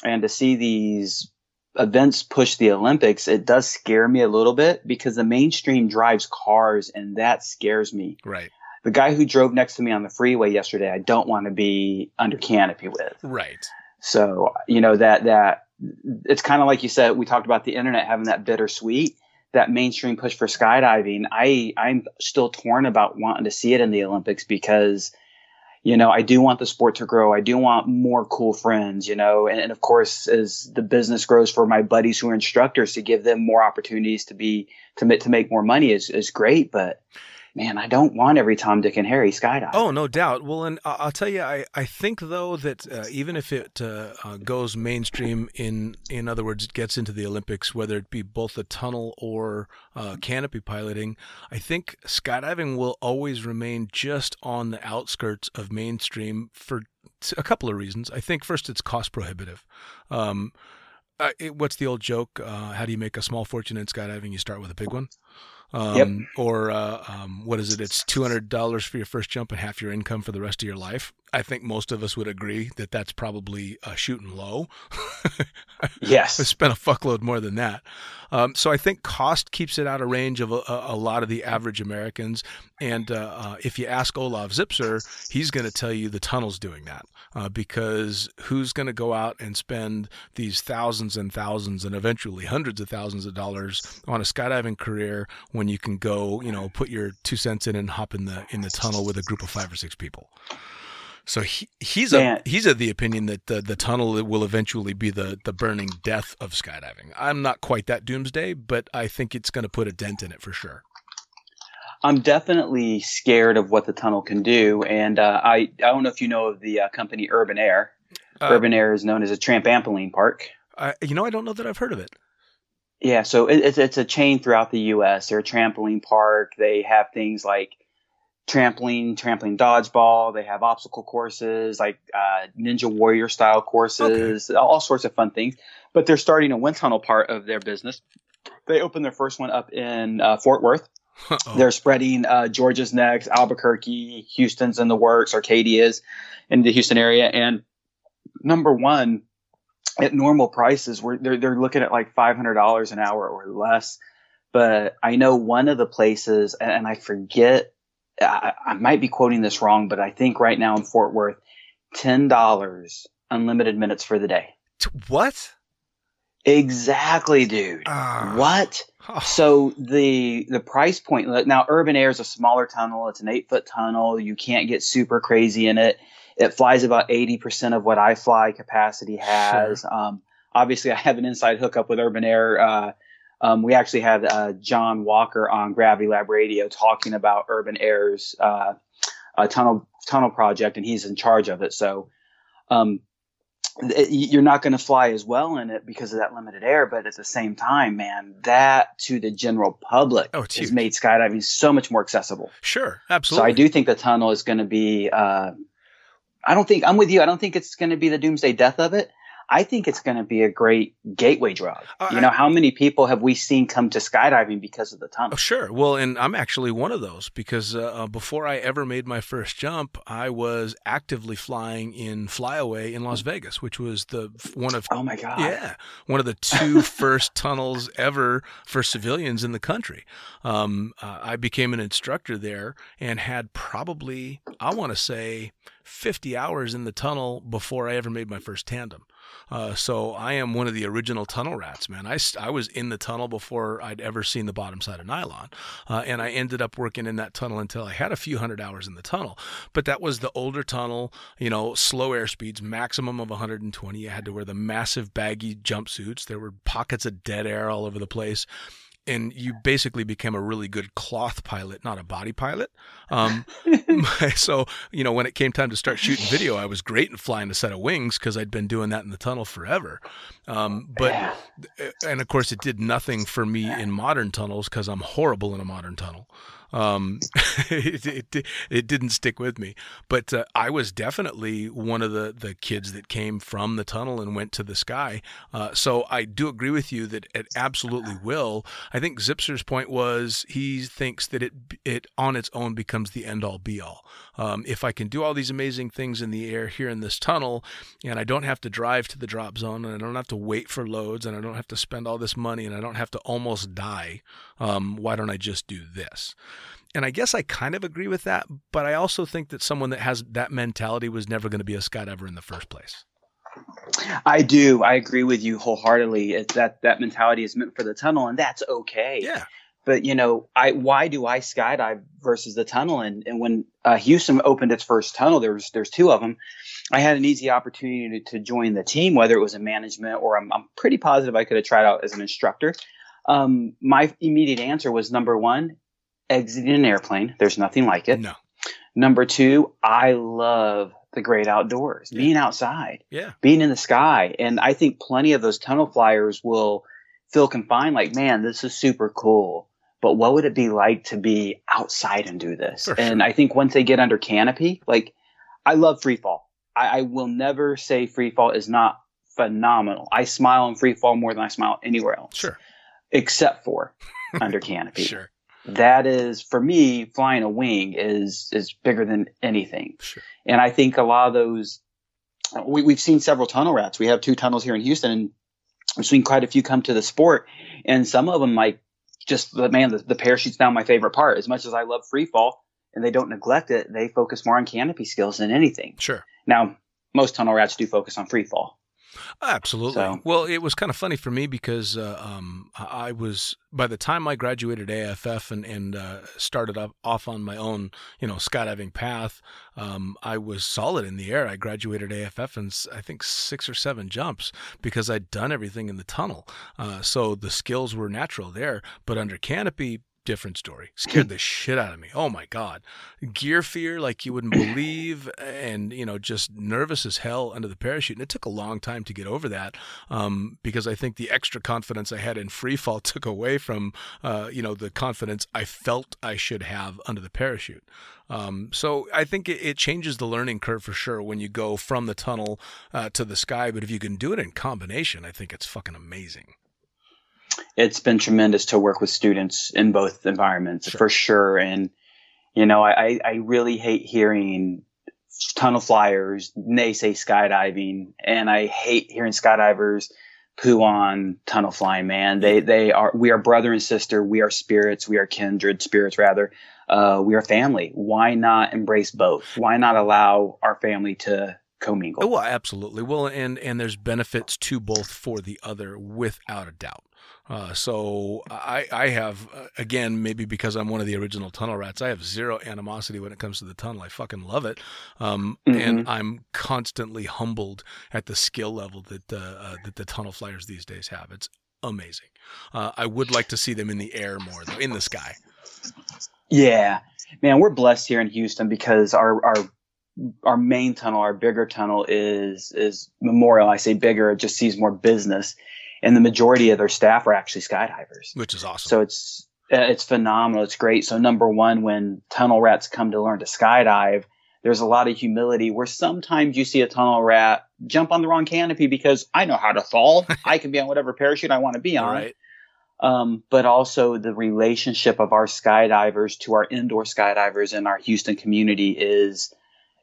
and to see these events push the Olympics, it does scare me a little bit because the mainstream drives cars, and that scares me. Right. The guy who drove next to me on the freeway yesterday, I don't want to be under canopy with. Right. So, you know, that, that it's kind of like you said, we talked about the internet having that bittersweet, that mainstream push for skydiving. I, I'm still torn about wanting to see it in the Olympics because, you know, I do want the sport to grow. I do want more cool friends, you know, and, and of course, as the business grows for my buddies who are instructors to give them more opportunities to be, to, to make more money is, is great. But man, I don't want every Tom, Dick and Harry skydive. Oh, no doubt. Well, and I'll tell you, I, I think though that uh, even if it uh, uh, goes mainstream, in in other words, it gets into the Olympics, whether it be both the tunnel or uh, canopy piloting, I think skydiving will always remain just on the outskirts of mainstream for a couple of reasons. I think first, it's cost prohibitive. Um, uh, it, what's the old joke? Uh, how do you make a small fortune in skydiving? You start with a big one. Um, Yep. Or uh, um, what is it? It's two hundred dollars for your first jump and half your income for the rest of your life. I think most of us would agree that that's probably uh, shooting low. Yes, I spent a fuckload more than that. Um, so I think cost keeps it out of range of a, a a lot of the average Americans. And uh, uh, if you ask Olaf Zipser, he's going to tell you the tunnel's doing that uh, because who's going to go out and spend these thousands and thousands and eventually hundreds of thousands of dollars on a skydiving career when you can go, you know, put your two cents in and hop in the in the tunnel with a group of five or six people. So he, he's Man. a he's of the opinion that the, the tunnel will eventually be the the burning death of skydiving. I'm not quite that doomsday, but I think it's going to put a dent in it for sure. I'm definitely scared of what the tunnel can do, and uh, I I don't know if you know of the uh, company Urban Air. Uh, Urban Air is known as a trampoline park. You know, I don't know that I've heard of it. Yeah, so it, it's it's a chain throughout the U.S. They're a trampoline park. They have things like trampoline, trampoline dodgeball. They have obstacle courses, like uh, Ninja Warrior style courses, all sorts of fun things. But they're starting a wind tunnel part of their business. They opened their first one up in uh, Fort Worth. They're spreading uh, Georgia's next, Albuquerque, Houston's in the works, Arcadia's in the Houston area. And number one, at normal prices, we're, they're, they're looking at like $500 an hour or less. But I know one of the places, and, and I forget, I, I might be quoting this wrong, but I think right now in Fort Worth, $10 unlimited minutes for the day. What? Exactly, dude. Ah. What? Oh, So the the price point now, Urban Air is a smaller tunnel. It's an eight foot tunnel. You can't get super crazy in it. It flies about eighty percent of what iFly capacity has. Um, obviously, I have an inside hookup with Urban Air. Uh, um, we actually had uh, John Walker on Gravity Lab Radio talking about Urban Air's uh, uh, tunnel tunnel project, and he's in charge of it. So. Um, th- you're not going to fly as well in it because of that limited air. But at the same time, man, that to the general public Oh, has made skydiving so much more accessible. sure, absolutely. So. I do think the tunnel is going to be. Uh, I don't think I'm with you. I don't think it's going to be the doomsday death of it. I think it's going to be a great gateway drug. Uh, you know, how many people have we seen come to skydiving because of the tunnel? Oh, sure. Well, and I'm actually one of those because uh, uh, before I ever made my first jump, I was actively flying in Flyaway in Las Vegas, which was the one of Oh my god! Yeah, one of the two first tunnels ever for civilians in the country. Um, uh, I became an instructor there and had probably, I want to say, 50 hours in the tunnel before I ever made my first tandem. Uh, so I am one of the original tunnel rats, man. I, I was in the tunnel before I'd ever seen the bottom side of nylon. Uh, and I ended up working in that tunnel until I had a few hundred hours in the tunnel. But that was the older tunnel, you know, slow air speeds, maximum of 120. You had to wear the massive baggy jumpsuits. There were pockets of dead air all over the place and you basically became a really good cloth pilot, not a body pilot. Um, so, you know, when it came time to start shooting video, I was great in flying a set of wings because I'd been doing that in the tunnel forever. Um, but, and of course, it did nothing for me in modern tunnels because I'm horrible in a modern tunnel. Um, it, it, it, didn't stick with me, but uh, I was definitely one of the, the kids that came from the tunnel and went to the sky. Uh, so I do agree with you that it absolutely will. I think Zipser's point was he thinks that it it on its own becomes the end all be all. Um, if I can do all these amazing things in the air here in this tunnel, and I don't have to drive to the drop zone, and I don't have to wait for loads, and I don't have to spend all this money, and I don't have to almost die, um, why don't I just do this? And I guess I kind of agree with that, but I also think that someone that has that mentality was never going to be a skydiver in the first place. I do. I agree with you wholeheartedly. It's that that mentality is meant for the tunnel, and that's okay. Yeah. But you know, I why do I skydive versus the tunnel? And and when uh, Houston opened its first tunnel, there's there's two of them. I had an easy opportunity to, to join the team, whether it was in management or I'm, I'm pretty positive I could have tried out as an instructor. Um, my immediate answer was number one, exiting an airplane. There's nothing like it. No. Number two, I love the great outdoors, yeah. being outside, yeah, being in the sky. And I think plenty of those tunnel flyers will feel confined, like, man, this is super cool. But what would it be like to be outside and do this? For and sure. I think once they get under canopy, like, I love free fall. I, I will never say free fall is not phenomenal. I smile in free fall more than I smile anywhere else. Sure. Except for under canopy. Sure that is for me flying a wing is is bigger than anything. Sure. and i think a lot of those we, we've seen several tunnel rats. We have two tunnels here in houston and we've seen quite a few come to the sport and some of them like just the man the, the parachute's now my favorite part. As much as i love free fall and they don't neglect it they focus more on canopy skills than anything. Sure. Now most tunnel rats do focus on free fall Absolutely. So. Well, it was kind of funny for me because uh, um, I was by the time I graduated AFF and and uh, started up off on my own, you know, skydiving path. Um, I was solid in the air. I graduated AFF in I think six or seven jumps because I'd done everything in the tunnel. Uh, so the skills were natural there. But under canopy, different story. Scared the shit out of me. Oh my god, gear fear like you wouldn't believe, and you know just nervous as hell under the parachute. And it took a long time to get over that um, because I think the extra confidence I had in free fall took away from uh, you know the confidence I felt I should have under the parachute. Um, so I think it, it, changes the learning curve for sure when you go from the tunnel uh, to the sky. But if you can do it in combination, I think it's fucking amazing it's been tremendous to work with students in both environments sure. for sure. And, you know, I, I really hate hearing tunnel flyers They say skydiving and I hate hearing skydivers poo on tunnel flying, man. They, they are, we are brother and sister. We are spirits. We are kindred spirits rather. Uh, we are family. Why not embrace both? Why not allow our family to commingle? Well, absolutely. Well, and, and there's benefits to both for the other without a doubt. Uh, so I, I have uh, again maybe because I'm one of the original tunnel rats. I have zero animosity when it comes to the tunnel. I fucking love it, um, mm-hmm. and I'm constantly humbled at the skill level that uh, uh that the tunnel flyers these days have. It's amazing. Uh, I would like to see them in the air more though, in the sky. Yeah, man, we're blessed here in Houston because our our our main tunnel, our bigger tunnel is is Memorial. I say bigger; it just sees more business and the majority of their staff are actually skydivers, which is awesome. So it's uh, it's phenomenal. It's great. So number one, when tunnel rats come to learn to skydive, there's a lot of humility where sometimes you see a tunnel rat jump on the wrong canopy because I know how to fall. I can be on whatever parachute I want to be on. Right. Um, but also the relationship of our skydivers to our indoor skydivers in our Houston community is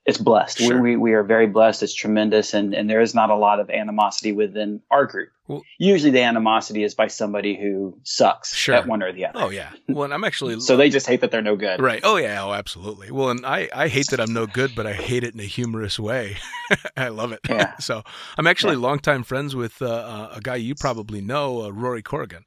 it's blessed. Sure. We, we, we are very blessed. It's tremendous. And, and there is not a lot of animosity within our group Well- Usually the animosity is by somebody who sucks Sure. at one or the other. Oh yeah. Well, and I'm actually So they just hate that they're no good. Right. Oh yeah. Oh, absolutely. Well, and I, I hate that I'm no good, but I hate it in a humorous way. I love it. Yeah. so I'm actually longtime friends with uh, uh, a guy you probably know, uh, Rory Corrigan.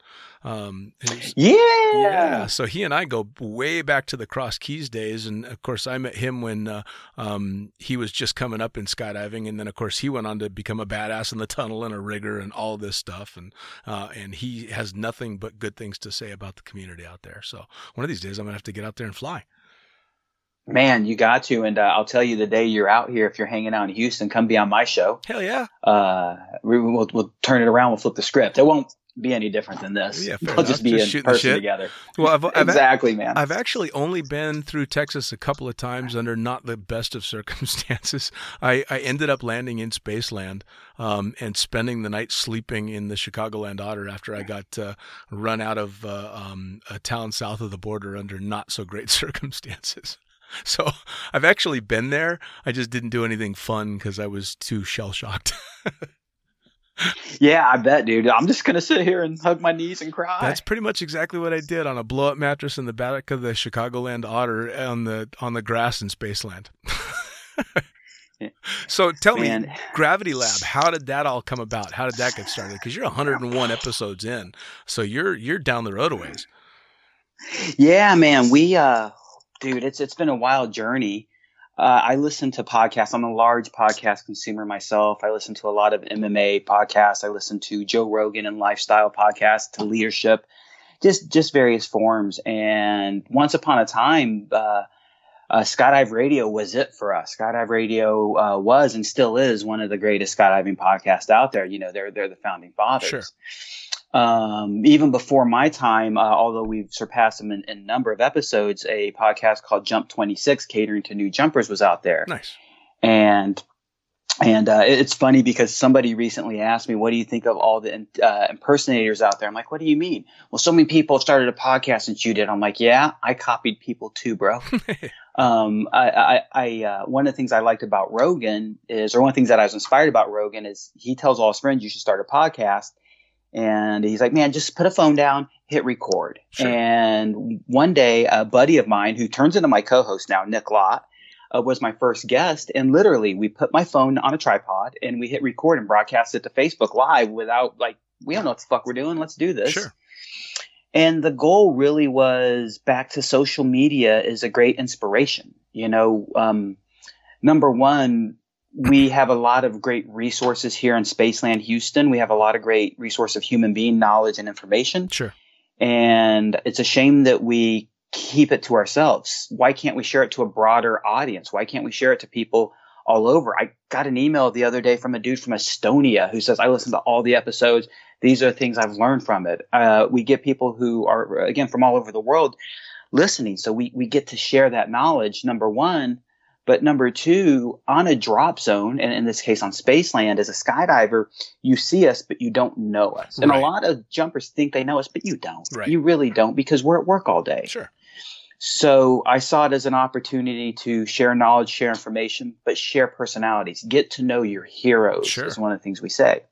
Um, Yeah. yeah. So he and I go way back to the Cross Keys days, and of course I met him when uh, um, he was just coming up in skydiving, and then of course he went on to become a badass in the tunnel and a rigger and all this stuff, and uh, and he has nothing but good things to say about the community out there. So one of these days I'm gonna have to get out there and fly. Man, you got to. And uh, I'll tell you the day you're out here, if you're hanging out in Houston, come be on my show. Hell yeah. Uh, we, we'll, we'll turn it around. We'll flip the script. It won't be any different than this. Yeah, fair we'll just be Just in person shit. together. Well, I've, I've, exactly, man. I've actually only been through Texas a couple of times under not the best of circumstances. I, I ended up landing in Spaceland um, and spending the night sleeping in the Chicagoland Otter after I got uh, run out of uh, um, a town south of the border under not so great circumstances. So I've actually been there. I just didn't do anything fun because I was too shell shocked. yeah, I bet, dude. I'm just gonna sit here and hug my knees and cry. That's pretty much exactly what I did on a blow up mattress in the back of the Chicagoland Otter on the on the grass in Spaceland. so tell me, Man. Gravity Lab, how did that all come about? How did that get started? Because you're 101 episodes in, so you're you're down the road a ways. Yeah, man. We, uh, dude, it's it's been a wild journey. Uh, I listen to podcasts. I'm a large podcast consumer myself. I listen to a lot of MMA podcasts. I listen to Joe Rogan and lifestyle podcasts, to leadership, just just various forms. And once upon a time, uh, uh, Skydive Radio was it for us. Skydive Radio uh, was and still is one of the greatest skydiving podcasts out there. You know, they're they're the founding fathers. Sure. Um, even before my time, uh, although we've surpassed them in, in number of episodes, a podcast called Jump 26, catering to new jumpers, was out there. Nice. And and uh, it's funny because somebody recently asked me, "What do you think of all the uh, impersonators out there?" I'm like, "What do you mean?" Well, so many people started a podcast since you did. I'm like, "Yeah, I copied people too, bro." um, I, I, I uh, one of the things I liked about Rogan is, or one of the things that I was inspired about Rogan is, he tells all his friends you should start a podcast, and he's like, "Man, just put a phone down, hit record." Sure. And one day, a buddy of mine who turns into my co-host now, Nick Lott uh, was my first guest. And literally, we put my phone on a tripod and we hit record and broadcast it to Facebook Live without, like, we don't know what the fuck we're doing. Let's do this. Sure. And the goal really was back to social media is a great inspiration. You know, um, number one, we have a lot of great resources here in Spaceland, Houston. We have a lot of great resource of human being knowledge and information. Sure. And it's a shame that we keep it to ourselves. Why can't we share it to a broader audience? Why can't we share it to people all over? I got an email the other day from a dude from Estonia who says, I listened to all the episodes. These are things I've learned from it. Uh, we get people who are, again, from all over the world listening. So we, we get to share that knowledge, number one. But number two, on a drop zone, and in this case on Spaceland, as a skydiver, you see us, but you don't know us. And Right. a lot of jumpers think they know us, but you don't. Right. You really don't because we're at work all day. Sure. So I saw it as an opportunity to share knowledge, share information, but share personalities. Get to know your heroes Sure. is one of the things we say.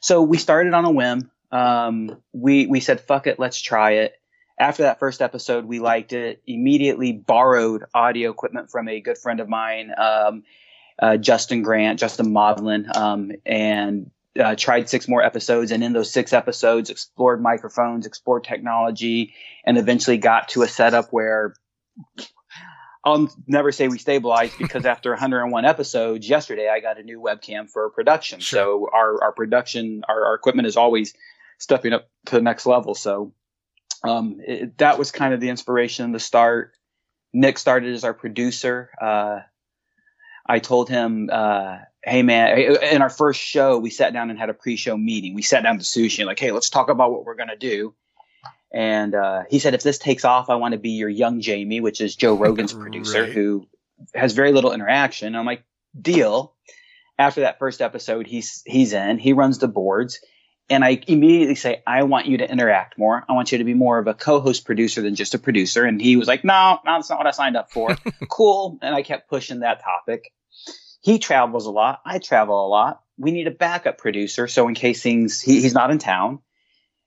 So we started on a whim. Um, we we said, "Fuck it, let's try it." After that first episode, we liked it. Immediately borrowed audio equipment from a good friend of mine, um, uh, Justin Grant, Justin Maudlin, um, and uh, tried six more episodes. And in those six episodes, explored microphones, explored technology, and eventually got to a setup where I'll never say we stabilized because after 101 episodes yesterday, I got a new webcam for production. Sure. So our, our production, our, our equipment is always stepping up to the next level. So um, it, that was kind of the inspiration the start. Nick started as our producer. Uh, I told him, uh, hey man, in our first show, we sat down and had a pre-show meeting. We sat down to sushi and like, hey, let's talk about what we're gonna do. And uh, he said, if this takes off, I want to be your young Jamie, which is Joe Rogan's producer, Right. who has very little interaction. I'm like, deal. After that first episode, he's he's in. He runs the boards, and I immediately say, I want you to interact more. I want you to be more of a co-host producer than just a producer. And he was like, No, no, that's not what I signed up for. cool. And I kept pushing that topic. He travels a lot. I travel a lot. we need a backup producer. So in case things, he, he's not in town.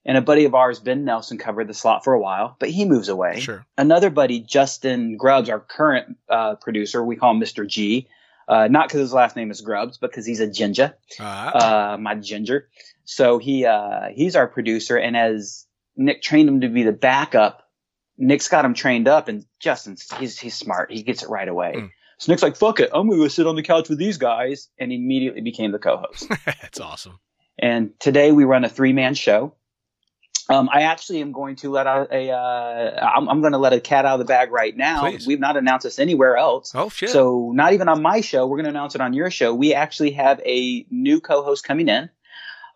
And a buddy of ours, Ben Nelson, covered the slot for a while, but he moves away. Sure. Another buddy, Justin Grubbs, our current uh, producer, we call him Mr. G. Uh, not because his last name is Grubbs, but because he's a ginger, Ah, uh, my ginger. So he uh, he's our producer, and as Nick trained him to be the backup, Nick's got him trained up, and Justin's he's he's smart. He gets it right away. Mm. So Nick's like, "Fuck it, I'm gonna go sit on the couch with these guys," and immediately became the co-host. that's awesome. And today we run a three man show. Um, I actually am going to let out a. Uh, I'm, I'm going to let a cat out of the bag right now. Please. We've not announced this anywhere else. Oh shit. So not even on my show. We're going to announce it on your show. We actually have a new co-host coming in.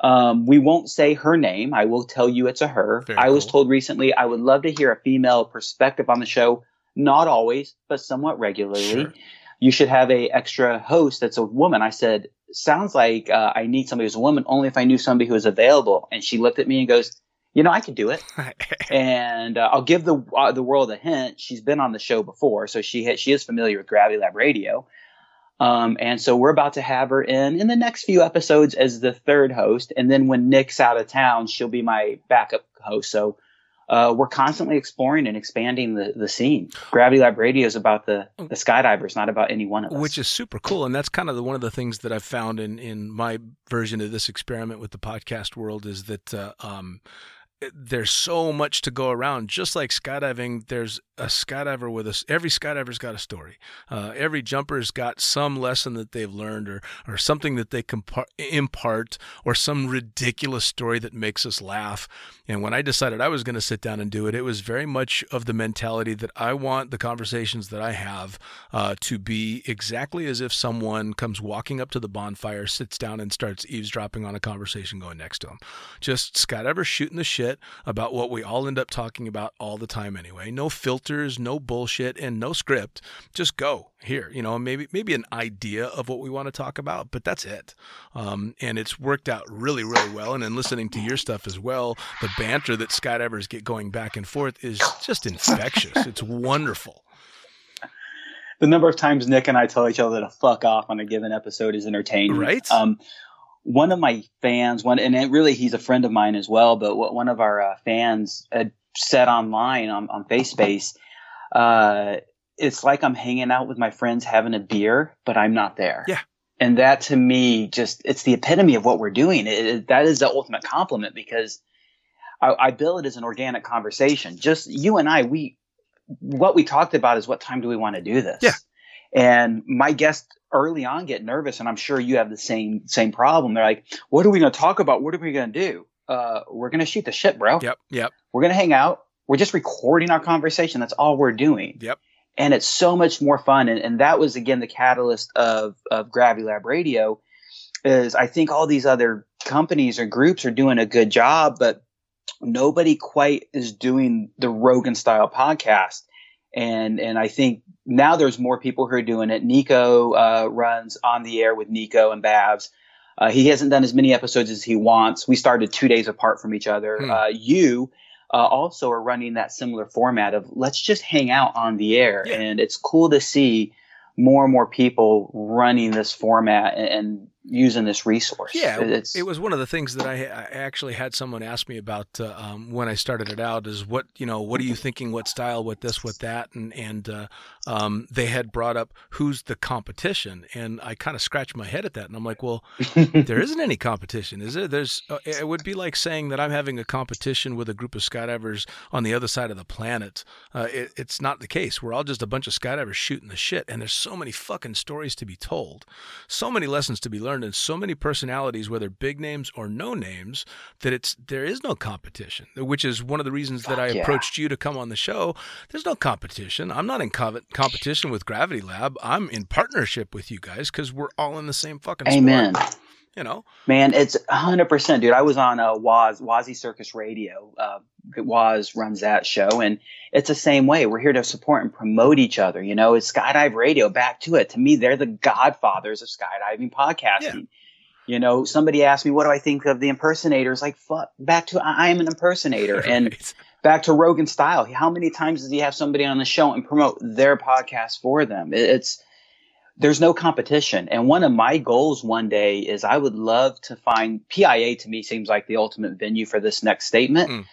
Um, we won't say her name. I will tell you it's a her. Very I was cool. told recently I would love to hear a female perspective on the show. Not always, but somewhat regularly. Sure. You should have a extra host that's a woman. I said, sounds like uh, I need somebody who's a woman only if I knew somebody who was available. And she looked at me and goes, you know, I could do it. and uh, I'll give the uh, the world a hint. She's been on the show before, so she ha- she is familiar with Gravity Lab Radio. Um, and so we're about to have her in in the next few episodes as the third host, and then when Nick's out of town, she'll be my backup host. So uh, we're constantly exploring and expanding the the scene. Gravity Lab Radio is about the the skydivers, not about any one of us. which is super cool and that's kind of the, one of the things that i've found in, in my version of this experiment with the podcast world is that uh, um, there's so much to go around. Just like skydiving there's a skydiver with us every skydiver's got a story. Uh, every jumper's got some lesson that they've learned or, or something that they can impart or some ridiculous story that makes us laugh. And when i decided i was going to sit down and do it it was very much of the mentality that i want the conversations that i have uh, to be exactly as if someone comes walking up to the bonfire sits down and starts eavesdropping on a conversation going next to them just skydiver shooting the shit about what we all end up talking about all the time anyway. No filters no bullshit and no script. Just go here you know maybe maybe an idea of what we want to talk about but that's it. Um, and it's worked out really really well and then listening to your stuff as well the banter that skydivers get going back and forth is just infectious. It's wonderful. The number of times Nick and I tell each other to fuck off on a given episode is entertaining. Right. Um, one of my fans, one, and it really he's a friend of mine as well, but what one of our uh, fans had said online on, on FaceSpace, uh, it's like I'm hanging out with my friends having a beer, but I'm not there. Yeah. And that to me, just, it's the epitome of what we're doing. It, it- that is the ultimate compliment because I, I bill it as an organic conversation. Just you and I, we, what we talked about is what time do we want to do this? Yeah. And my guests early on get nervous, and I'm sure you have the same same problem. They're like, "What are we going to talk about? What are we going to do? Uh, we're going to shoot the shit, bro. yep yep We're going to hang out. We're just recording our conversation. That's all we're doing. Yep. And it's so much more fun. And, and that was again the catalyst of of Gravity Lab Radio. Is I think all these other companies or groups are doing a good job, but nobody quite is doing the Rogan style podcast. And and I think now there's more people who are doing it. Nico uh, runs on the air with Nico and Babs. Uh, he hasn't done as many episodes as he wants. We started two days apart from each other. Hmm. Uh, you uh, also are running that similar format of let's just hang out on the air, Yeah. and it's cool to see more and more people running this format and, and using this resource. Yeah, it's it was one of the things that I, I actually had someone ask me about uh, um, when I started it out. Is what you know? What are you thinking? What style? What this? What that? And and uh, um, they had brought up who's the competition, and I kind of scratched my head at that, and I'm like, well, there isn't any competition, is there? There's. Uh, it would be like saying that I'm having a competition with a group of skydivers on the other side of the planet. Uh, it, it's not the case. We're all just a bunch of skydivers shooting the shit, and there's so many fucking stories to be told, so many lessons to be learned, and so many personalities, whether big names or no names, that it's there is no competition. Which is one of the reasons that I yeah. approached you to come on the show. There's no competition. I'm not in co- competition with Gravity Lab. I'm in partnership with you guys because we're all in the same fucking sport. You know, Man, it's 100%, dude. I was on a Waz, Wazzy Circus Radio. Uh, Waz runs that show, and it's the same way. We're here to support and promote each other. You know, it's Skydive Radio. Back to it. To me, they're the godfathers of skydiving podcasting. You know, somebody asked me, what do I think of the impersonators? Like, fuck, back to I I am an impersonator. And back to Rogan style. How many times does he have somebody on the show and promote their podcast for them? It- It's there's no competition. And one of my goals one day is I would love to find PIA to me seems like the ultimate venue for this next statement. Mm.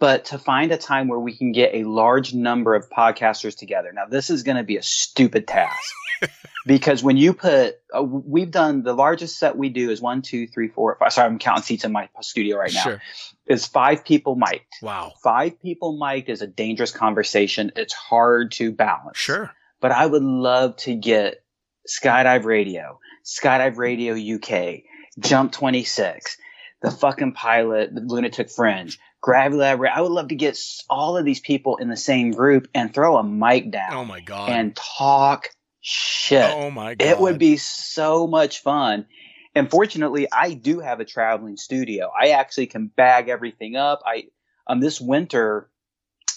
But to find a time where we can get a large number of podcasters together. Now, this is going to be a stupid task because when you put, uh, we've done the largest set we do is one, two, three, four, five. Sorry, I'm counting seats in my studio right now. Sure. Is five people mic'd. Wow. Five people mic'd is a dangerous conversation. It's hard to balance Sure. but I would love to get Skydive Radio, Skydive Radio UK, Jump 26, the fucking pilot, the Lunatic Fringe, Gravity Lab. I would love to get all of these people in the same group and throw a mic down Oh my god. and talk shit. oh my god. It would be so much fun. And fortunately, I do have a traveling studio. I actually can bag everything up. I um this winter,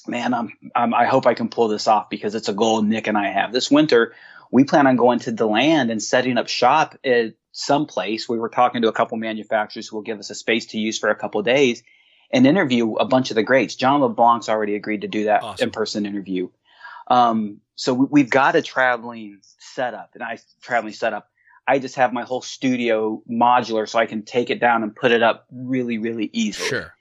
man, I'm, I'm I hope I can pull this off because it's a goal Nick and I have. This winter, we plan on going to DeLand and setting up shop at some place. We were talking to a couple manufacturers who will give us a space to use for a couple days and interview a bunch of the greats. John LeBlanc's already agreed to do that Awesome. in-person interview. Um, so we, we've got a traveling setup, and I traveling setup. I just have my whole studio modular, so I can take it down and put it up really, really easily. Sure.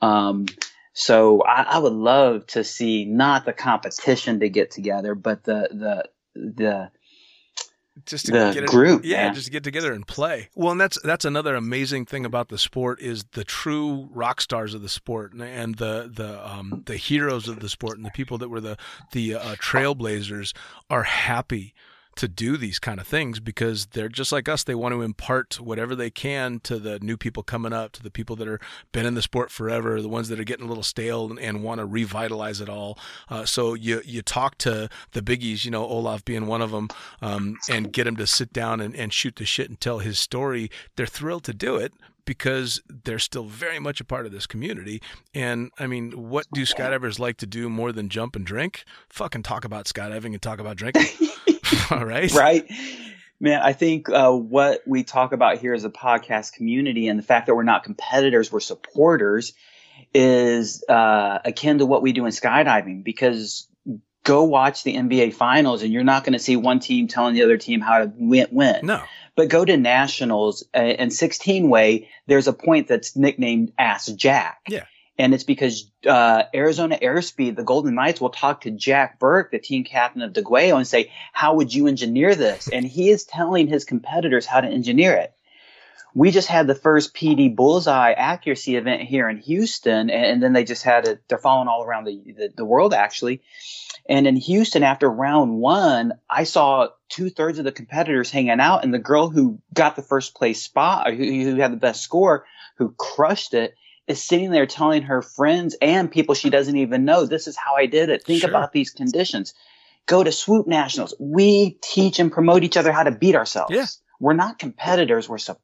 Um, so I, I would love to see not the competition to get together, but the the the just to the get it, group, yeah, man. just to get together and play. Well, and that's that's another amazing thing about the sport is the true rock stars of the sport and, and the the um, the heroes of the sport and the people that were the the uh, trailblazers are happy to do these kind of things because they're just like us. They want to impart whatever they can to the new people coming up, to the people that are been in the sport forever, the ones that are getting a little stale and, and want to revitalize it all. Uh, so you you talk to the biggies, you know, Olaf being one of them, um, and get him to sit down and, and shoot the shit and tell his story. They're thrilled to do it because they're still very much a part of this community. And I mean, what do skydivers like to do more than jump and drink? Fucking talk about skydiving and talk about drinking. All right. right? Man, I think uh, what we talk about here as a podcast community and the fact that we're not competitors, we're supporters, is uh, akin to what we do in skydiving because go watch the NBA finals and you're not going to see one team telling the other team how to win. win. No. But go to nationals uh, and 16 way, there's a point that's nicknamed Ass Jack. Yeah. And it's because uh, Arizona Airspeed, the Golden Knights, will talk to Jack Burke, the team captain of Deguello, and say, "How would you engineer this?" And he is telling his competitors how to engineer it. We just had the first PD Bullseye accuracy event here in Houston, and, and then they just had it. They're following all around the, the, the world actually. And in Houston, after round one, I saw two thirds of the competitors hanging out, and the girl who got the first place spot, who, who had the best score, who crushed it, is sitting there telling her friends and people she doesn't even know, this is how I did it. Think Sure. about these conditions. Go to Swoop Nationals. We teach and promote each other how to beat ourselves. Yeah. We're not competitors, we're supporters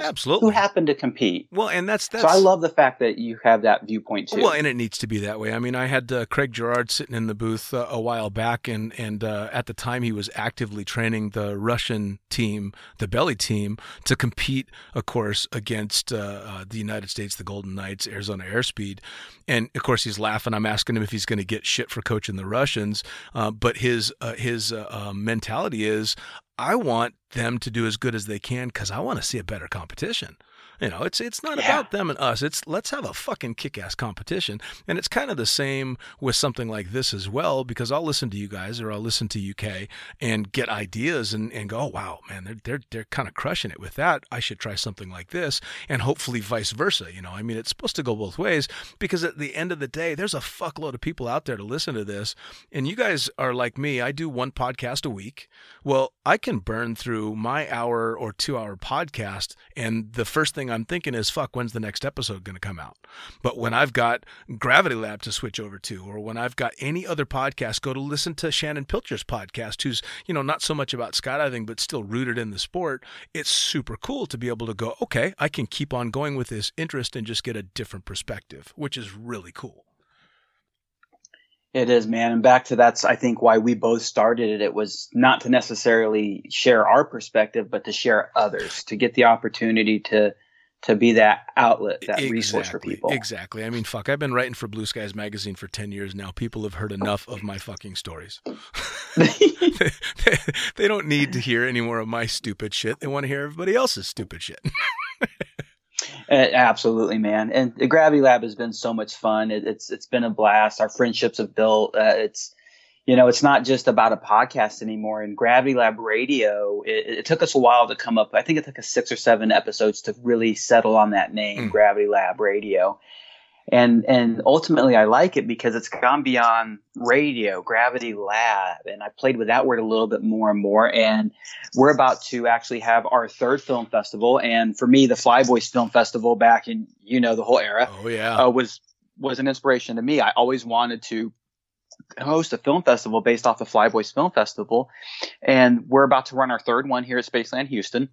Absolutely. who happen to compete. Well, and that's that's. so I love the fact that you have that viewpoint too. Well, and it needs to be that way. I mean, I had uh, Craig Girard sitting in the booth uh, a while back, and and uh, at the time he was actively training the Russian team, the Belly team, to compete, of course, against uh, uh, the United States, the Golden Knights, Arizona Airspeed, and of course he's laughing. I'm asking him if he's going to get shit for coaching the Russians, uh, but his uh, his uh, uh, mentality is, I want them to do as good as they can because I want to see a better competition. You know, it's it's not Yeah. about them and us. It's let's have a fucking kick-ass competition. And it's kind of the same with something like this as well, because I'll listen to you guys or I'll listen to UK and get ideas and, and go, oh, wow, man, they're they're they're kind of crushing it with that. I should try something like this, and hopefully vice versa. You know, I mean, it's supposed to go both ways because at the end of the day, there's a fuckload of people out there to listen to this, and you guys are like me. I do one podcast a week. Well, I can burn through my hour or two hour podcast, and the first thing I'm thinking is, fuck, when's the next episode going to come out? But when I've got Gravity Lab to switch over to, or when I've got any other podcast, go to listen to Shannon Pilcher's podcast, who's, you know, not so much about skydiving, but still rooted in the sport. It's super cool to be able to go, okay, I can keep on going with this interest and just get a different perspective, which is really cool. It is, man. And back to that's, I think, why we both started it. It was not to necessarily share our perspective, but to share others, to get the opportunity to to be that outlet, that resource for people. Exactly. I mean, fuck, I've been writing for Blue Skies magazine for 10 years now. People have heard enough of my fucking stories. they, they don't need to hear any more of my stupid shit. They want to hear everybody else's stupid shit. Uh, absolutely, man. And the Gravity Lab has been so much fun. It, it's it's been a blast. Our friendships have built. Uh, it's you know, it's not just about a podcast anymore. And Gravity Lab Radio, it, it took us a while to come up. I think it took us six or seven episodes to really settle on that name, Mm. Gravity Lab Radio. And and ultimately, I like it because it's gone beyond radio, Gravity Lab, and I played with that word a little bit more and more. And we're about to actually have our third film festival. And for me, the Flyboys Film Festival back in you know the whole era Oh, yeah. uh, was was an inspiration to me. I always wanted to host a film festival based off the Flyboys Film Festival, and we're about to run our third one here at Spaceland Houston.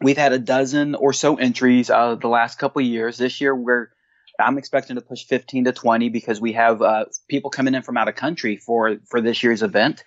We've had a dozen or so entries uh, the last couple years. This year, we're I'm expecting to push 15 to 20 because we have uh, people coming in from out of country for for this year's event,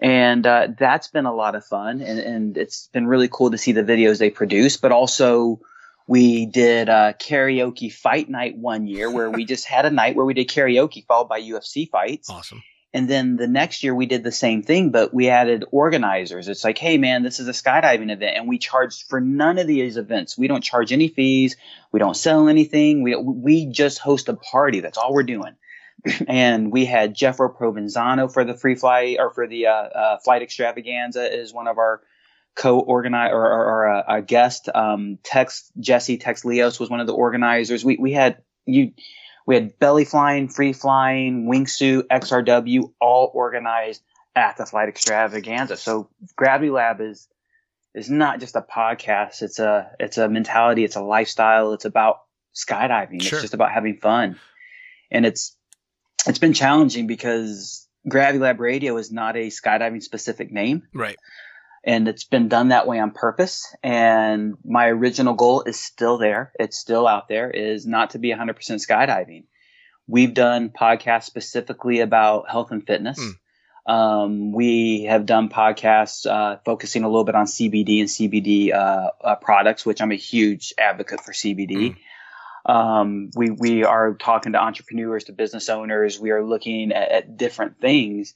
and uh, that's been a lot of fun. And, and it's been really cool to see the videos they produce, but also we did a karaoke fight night one year where we just had a night where we did karaoke followed by UFC fights. Awesome. And then the next year we did the same thing, but we added organizers. It's like, hey man, this is a skydiving event, and we charge for none of these events. We don't charge any fees. We don't sell anything. We we just host a party. That's all we're doing. and we had Jeffro Provenzano for the free flight or for the uh, uh, flight extravaganza is one of our co-organize or, or, or a, a guest. Um, Tex Jesse Tex Leos was one of the organizers. We we had you we had belly flying, free flying, wingsuit, XRW, all organized at the flight extravaganza. So Gravity Lab is is not just a podcast. It's a it's a mentality. It's a lifestyle. It's about skydiving. Sure. It's just about having fun, and it's it's been challenging because Gravity Lab Radio is not a skydiving specific name Right. And it's been done that way on purpose. And my original goal is still there. It's still out there is not to be 100% skydiving. We've done podcasts specifically about health and fitness. Um, we have done podcasts uh, focusing a little bit on CBD and CBD uh, uh, products, which I'm a huge advocate for CBD. Um, we we are talking to entrepreneurs, to business owners. We are looking at, at different things,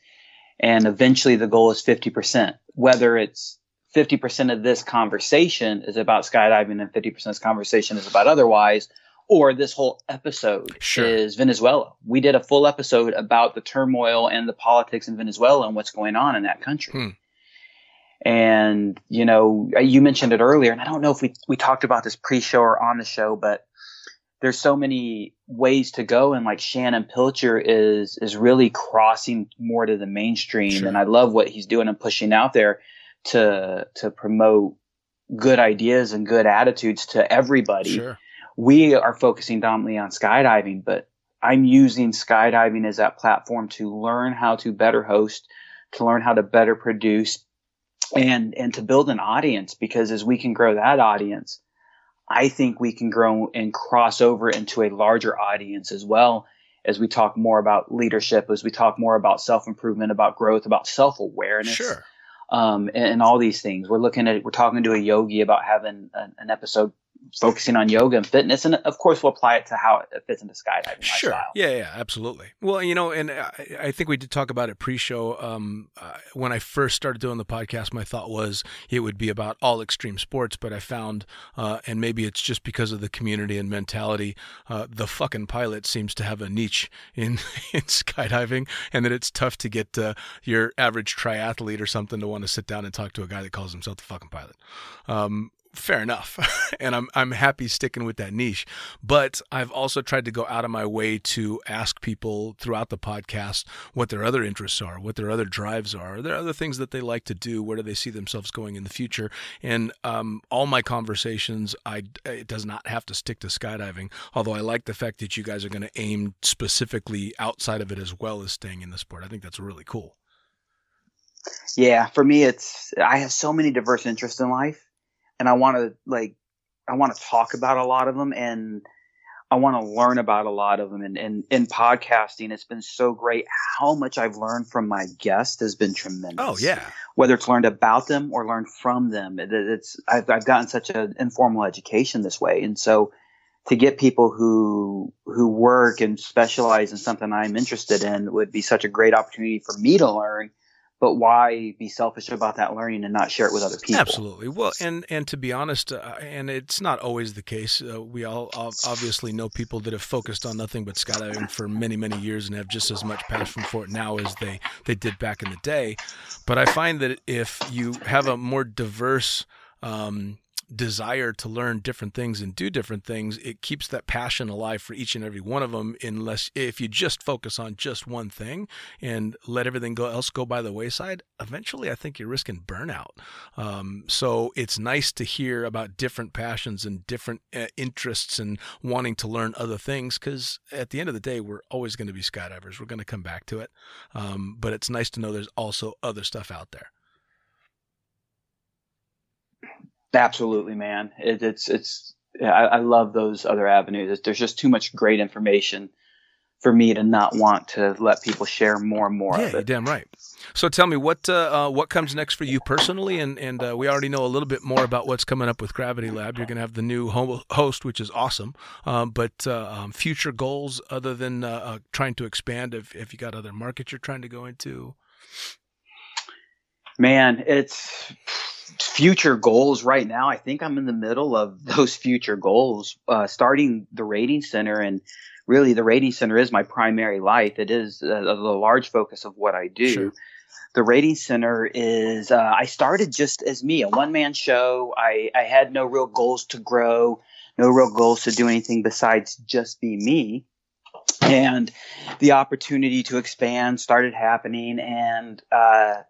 and eventually the goal is 50%. Whether it's 50% of this conversation is about skydiving and 50% of this conversation is about otherwise, or this whole episode Sure. is Venezuela. We did a full episode about the turmoil and the politics in Venezuela and what's going on in that country. Hmm. And, you know, you mentioned it earlier, and I don't know if we, we talked about this pre show or on the show, but there's so many ways to go. And like Shannon Pilcher is, is really crossing more to the mainstream. Sure. And I love what he's doing and pushing out there to, to promote good ideas and good attitudes to everybody Sure. we are focusing dominantly on skydiving, but I'm using skydiving as that platform to learn how to better host, to learn how to better produce, and and to build an audience. Because as we can grow that audience, I think we can grow and cross over into a larger audience as well as we talk more about leadership, as we talk more about self improvement, about growth, about self awareness Sure. um, and, and all these things. We're looking at, we're talking to a yogi about having an, an episode focusing on yoga and fitness, and of course, we'll apply it to how it fits into skydiving Sure. lifestyle. Yeah, yeah, absolutely. Well, you know, and I, I think we did talk about it pre-show. Um, uh, when I first started doing the podcast, my thought was it would be about all extreme sports, but I found, uh, and maybe it's just because of the community and mentality, uh, the fucking pilot seems to have a niche in in skydiving, and that it's tough to get uh, your average triathlete or something to want to sit down and talk to a guy that calls himself the fucking pilot. Um, fair enough and i'm i'm happy sticking with that niche but i've also tried to go out of my way to ask people throughout the podcast what their other interests are what their other drives are are there other things that they like to do where do they see themselves going in the future and um, all my conversations i it does not have to stick to skydiving although i like the fact that you guys are going to aim specifically outside of it as well as staying in the sport. I think that's really cool. Yeah, for me, it's I have so many diverse interests in life, and I want to like I want to talk about a lot of them, and I want to learn about a lot of them. And, and in podcasting, it's been so great. How much I've learned from my guests has been tremendous. Oh yeah. Whether it's learned about them or learned from them, it, it's I've, I've gotten such an informal education this way. And so to get people who who work and specialize in something I'm interested in would be such a great opportunity for me to learn but why be selfish about that learning and not share it with other people? Absolutely. Well, and and to be honest, uh, and it's not always the case. Uh, we all obviously know people that have focused on nothing but skydiving for many many years and have just as much passion for it now as they they did back in the day. But I find that if you have a more diverse um, desire to learn different things and do different things, it keeps that passion alive for each and every one of them. Unless if you just focus on just one thing and let everything go else go by the wayside, eventually I think you're risking burnout. Um, so it's nice to hear about different passions and different uh, interests and wanting to learn other things because at the end of the day, we're always going to be skydivers. We're going to come back to it, um, but it's nice to know there's also other stuff out there. Absolutely, man. It, it's it's. I, I, love those other avenues. There's just too much great information for me to not want to let people share more and more yeah, of it. damn right. So tell me what uh, uh, what comes next for you personally, and and uh, we already know a little bit more about what's coming up with Gravity Lab. You're going to have the new host, which is awesome. Um, but uh, um, future goals, other than uh, uh, trying to expand, if if you got other markets you're trying to go into. Man, it's future goals right now. I think I'm in the middle of those future goals, uh, starting the rating center. And really, the rating center is my primary life. It is uh, the large focus of what I do. Sure. The rating center is, uh, I started just as me, a one man show. I, I had no real goals to grow, no real goals to do anything besides just be me. And the opportunity to expand started happening. And, uh,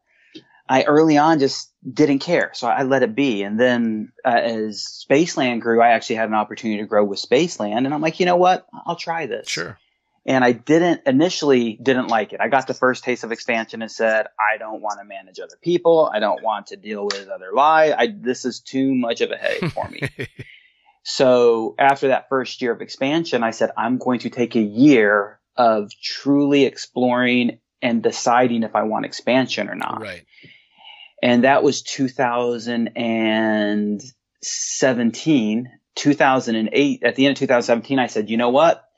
I early on just didn't care. So I let it be. And then uh, as Spaceland grew, I actually had an opportunity to grow with Spaceland. And I'm like, you know what? I'll try this. Sure. And I didn't initially didn't like it. I got the first taste of expansion and said, I don't want to manage other people. I don't want to deal with other lies. I, this is too much of a headache for me. so after that first year of expansion, I said, I'm going to take a year of truly exploring and deciding if I want expansion or not. Right and that was 2017 2008 at the end of 2017 i said you know what?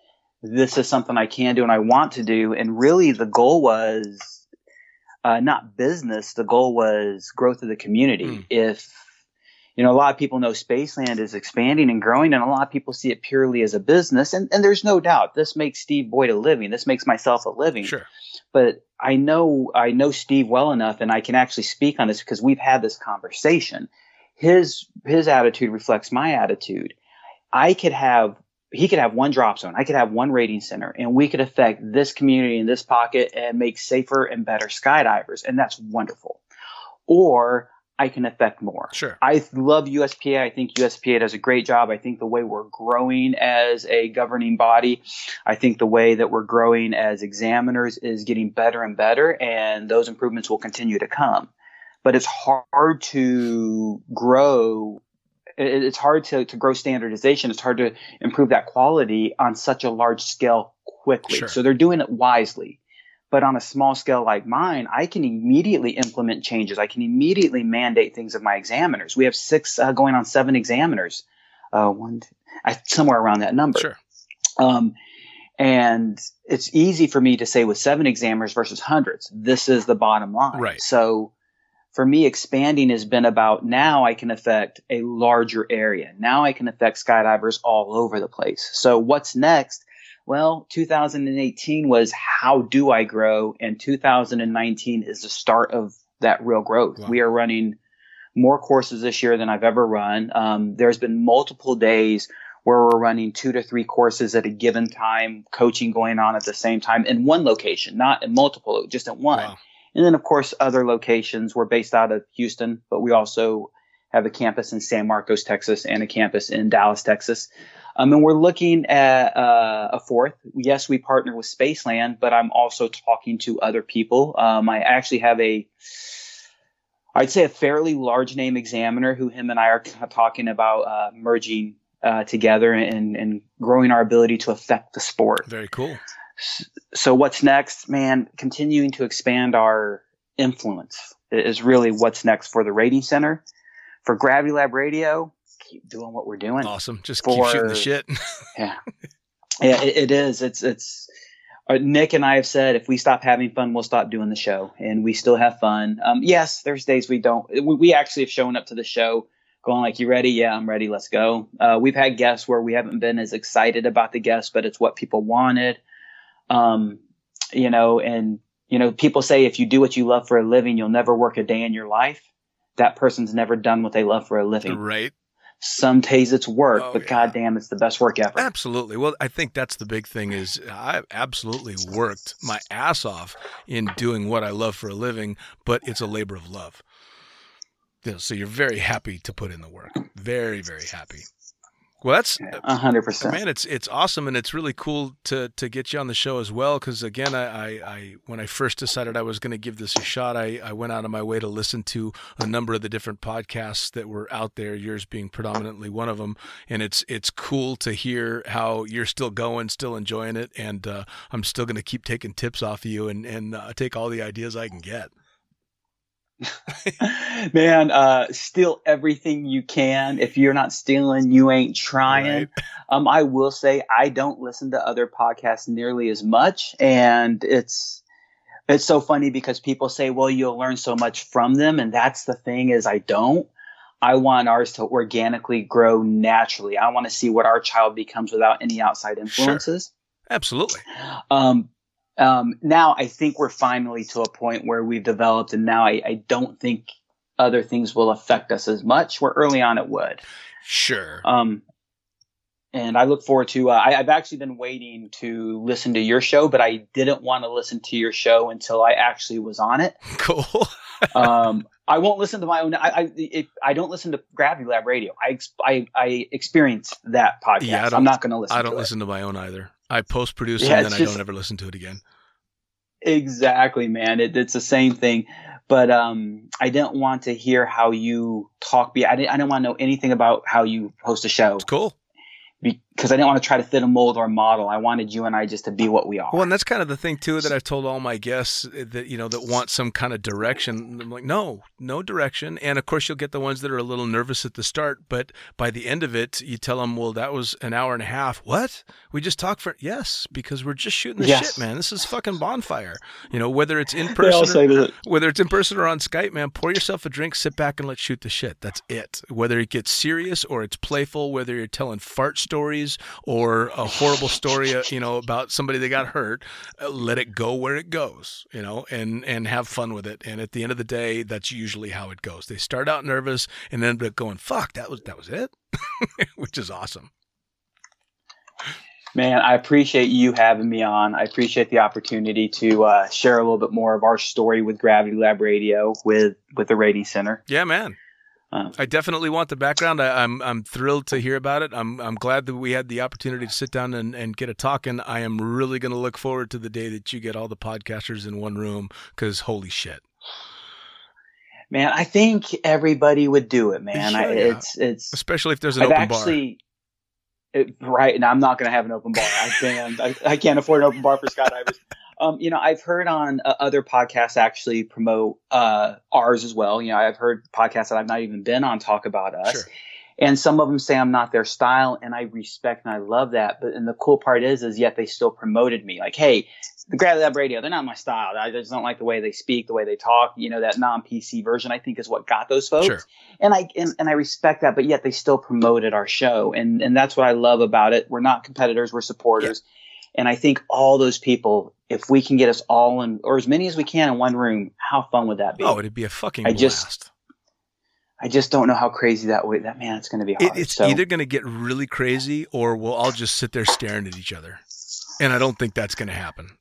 This is something i can do and i want to do. And really the goal was uh, not business. The goal was growth of the community. Mm. if you know a lot of people know spaceland is expanding and growing and a lot of people see it purely as a business and, and there's no doubt this makes steve boyd a living this makes myself a living sure but I know I know Steve well enough, and I can actually speak on this because we've had this conversation. His his attitude reflects my attitude. I could have he could have one drop zone. I could have one rating center, and we could affect this community in this pocket and make safer and better skydivers, and that's wonderful. Or I can affect more. Sure. I love USPA. I think USPA does a great job. I think the way we're growing as a governing body, I think the way that we're growing as examiners is getting better and better, and those improvements will continue to come. But it's hard to grow. It's hard to, to grow standardization. It's hard to improve that quality on such a large scale quickly. Sure. So they're doing it wisely. But on a small scale like mine, I can immediately implement changes. I can immediately mandate things of my examiners. We have six uh, going on seven examiners, uh, one, I, somewhere around that number. Sure. Um, and it's easy for me to say with seven examiners versus hundreds, this is the bottom line. Right. So for me, expanding has been about now I can affect a larger area. Now I can affect skydivers all over the place. So what's next well, 2018 was how do I grow? And 2019 is the start of that real growth. Wow. We are running more courses this year than I've ever run. Um, there's been multiple days where we're running two to three courses at a given time, coaching going on at the same time in one location, not in multiple, just at one. Wow. And then, of course, other locations. We're based out of Houston, but we also have a campus in San Marcos, Texas, and a campus in Dallas, Texas. Um, and we're looking at uh, a fourth. Yes, we partner with Spaceland, but I'm also talking to other people. Um, I actually have a, I'd say a fairly large name examiner who him and I are talking about uh, merging uh, together and, and growing our ability to affect the sport. Very cool. So what's next, man? Continuing to expand our influence is really what's next for the rating center. For Gravity Lab Radio, keep doing what we're doing. Awesome. Just keep shooting the shit. Yeah, yeah, it, it is. It's it's. Uh, Nick and I have said if we stop having fun, we'll stop doing the show, and we still have fun. Um, yes, there's days we don't. We, we actually have shown up to the show going like, "You ready? Yeah, I'm ready. Let's go." Uh, we've had guests where we haven't been as excited about the guests, but it's what people wanted. Um, you know, and you know, people say if you do what you love for a living, you'll never work a day in your life. That person's never done what they love for a living. right. Some days it's work, Oh, but yeah. goddamn, it's the best work ever. Absolutely. Well, I think that's the big thing is I've absolutely worked my ass off in doing what I love for a living, but it's a labor of love. So you're very happy to put in the work. Very, very happy. Well, that's A hundred percent. man, it's it's awesome, and it's really cool to to get you on the show as well. Because again, I, I, I when I first decided I was going to give this a shot, I, I went out of my way to listen to a number of the different podcasts that were out there. Yours being predominantly one of them, and it's it's cool to hear how you're still going, still enjoying it, and uh, I'm still going to keep taking tips off of you and and uh, take all the ideas I can get. Man, uh, steal everything you can. If you're not stealing, you ain't trying. Right. Um, I will say I don't listen to other podcasts nearly as much, and it's it's so funny because people say, "Well, you'll learn so much from them," and that's the thing is I don't. I want ours to organically grow naturally. I want to see what our child becomes without any outside influences. Absolutely. Um, um, now I think we're finally to a point where we've developed, and now I, I don't think other things will affect us as much. Where early on it would. Sure. Um, and I look forward to. Uh, I, I've actually been waiting to listen to your show, but I didn't want to listen to your show until I actually was on it. cool. Um, I won't listen to my own. I I, if, I don't listen to Gravity Lab Radio. I I, I experienced that podcast. Yeah, I'm not going to listen. To I don't to it. listen to my own either. I post produce Yeah, and then I don't ever listen to it again. Exactly, man. It, it's the same thing. But um, I didn't want to hear how you talk. Be I didn't, I didn't want to know anything about how you host a show It's cool. Because I didn't want to try to fit a mold or a model. I wanted you and I just to be what we are. Well, and that's kind of the thing too that I've told all my guests eh, that you know that want some kind of direction. I'm like, no, no direction. And of course, you'll get the ones that are a little nervous at the start, but by the end of it, you tell them, well, that was an hour and a half. What? We just talked for yes, because we're just shooting the Yes. shit, man. This is fucking bonfire. You know, whether it's in person, or, whether it's in person or on Skype, man, pour yourself a drink, sit back, and let's shoot the shit. That's it. Whether it gets serious or it's playful, whether you're telling fart stories or a horrible story, uh, you know, about somebody that got hurt, uh, let it go where it goes, you know, and and have fun with it. And at the end of the day, that's usually how it goes. They start out nervous and end up going, "Fuck, that was that was it," which is awesome. Man, I appreciate you having me on. I appreciate the opportunity to uh, share a little bit more of our story with Gravity Lab Radio with with the Rating Center. Yeah, man. I definitely want the background. I, I'm I'm thrilled to hear about it. I'm I'm glad that we had the opportunity to sit down and, and get a talk. And I am really going to look forward to the day that you get all the podcasters in one room. Because holy shit, man, I think everybody would do it, man. I, yeah. It's it's especially if there's an I've open actually, it, right, and I'm not going to have an open bar. I can't. I, I can't afford an open bar for skydivers. Um, you know, I've heard on uh, other podcasts actually promote uh, ours as well. You know, I've heard podcasts that I've not even been on talk about us, Sure. and some of them say I'm not their style, and I respect and I love that. But and the cool part is, is yet they still promoted me. Like, hey, the Gravity Lab Radio, they're not my style. I just don't like the way they speak, the way they talk. You know, that non PC version, I think, is what got those folks Sure. and I and, and I respect that, but yet they still promoted our show, and and that's what I love about it. We're not competitors, we're supporters, and I think all those people, if we can get us all in, or as many as we can in one room, how fun would that be? Oh, it'd be a fucking I blast. just- I just don't know how crazy that would. That man, it's going to be It, it's so, either going to get really crazy, or we'll all just sit there staring at each other. And I don't think that's going to happen.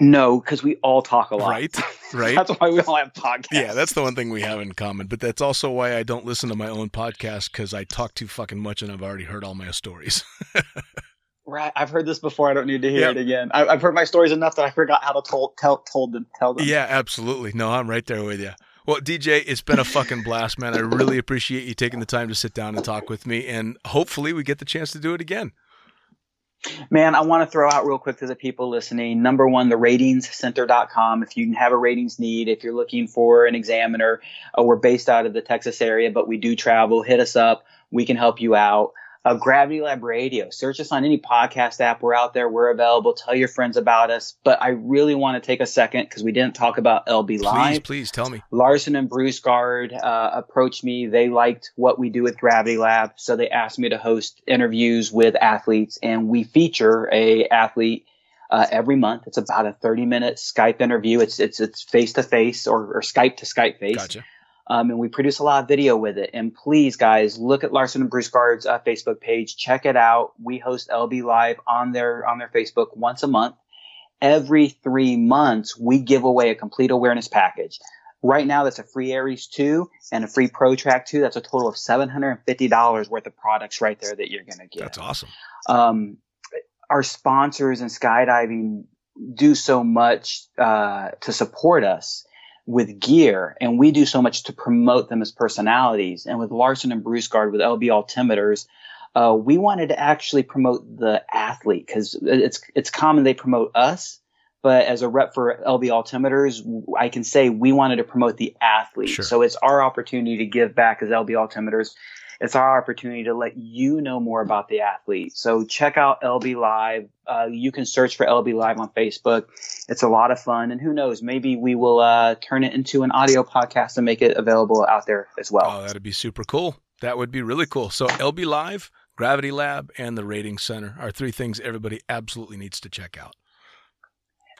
no, because we all talk a lot. Right? Right? That's why we all have podcasts. Yeah, that's the one thing we have in common. But that's also why I don't listen to my own podcast because I talk too fucking much and I've already heard all my stories. right. I've heard this before. I don't need to hear Yep. it again. I, I've heard my stories enough that I forgot how to told, tell told them tell them. yeah, absolutely. No, I'm right there with you. Well, DJ, it's been a fucking blast, man. I really appreciate you taking the time to sit down and talk with me, and hopefully we get the chance to do it again. Man, I want to throw out real quick to the people listening. Number one, the ratingscenter.com. If you have a ratings need, if you're looking for an examiner, uh, we're based out of the Texas area, but we do travel. Hit us up. We can help you out uh, Gravity Lab Radio. Search us on any podcast app. We're out there. We're available. Tell your friends about us. But I really want to take a second because we didn't talk about LB Live. Please, please tell me. Larsen and Brusgaard uh, approached me. They liked what we do with Gravity Lab, so they asked me to host interviews with athletes, and we feature a athlete. Uh, every month, it's about a thirty-minute Skype interview. It's it's it's face to face or Skype to Skype face. Gotcha. Um, and we produce a lot of video with it. And please, guys, look at Larsen and Brusgaard's uh, Facebook page. Check it out. We host LB Live on their on their Facebook once a month. Every three months, we give away a complete awareness package. Right now, that's a free Aries 2 and a free Pro Track 2. That's a total of $750 worth of products right there that you're going to get. That's awesome. Um, our sponsors and skydiving do so much uh, to support us with gear and we do so much to promote them as personalities. And with Larsen and Brusgaard with LB altimeters, uh, we wanted to actually promote the athlete because it's it's common they promote us, but as a rep for LB altimeters, I can say we wanted to promote the athlete. Sure. So it's our opportunity to give back as LB altimeters. It's our opportunity to let you know more about the athlete. So check out LB Live. Uh, you can search for LB Live on Facebook. It's a lot of fun, and who knows, maybe we will uh, turn it into an audio podcast and make it available out there as well. Oh, that'd be super cool. That would be really cool. So LB Live, Gravity Lab, and the Rating Center are three things everybody absolutely needs to check out.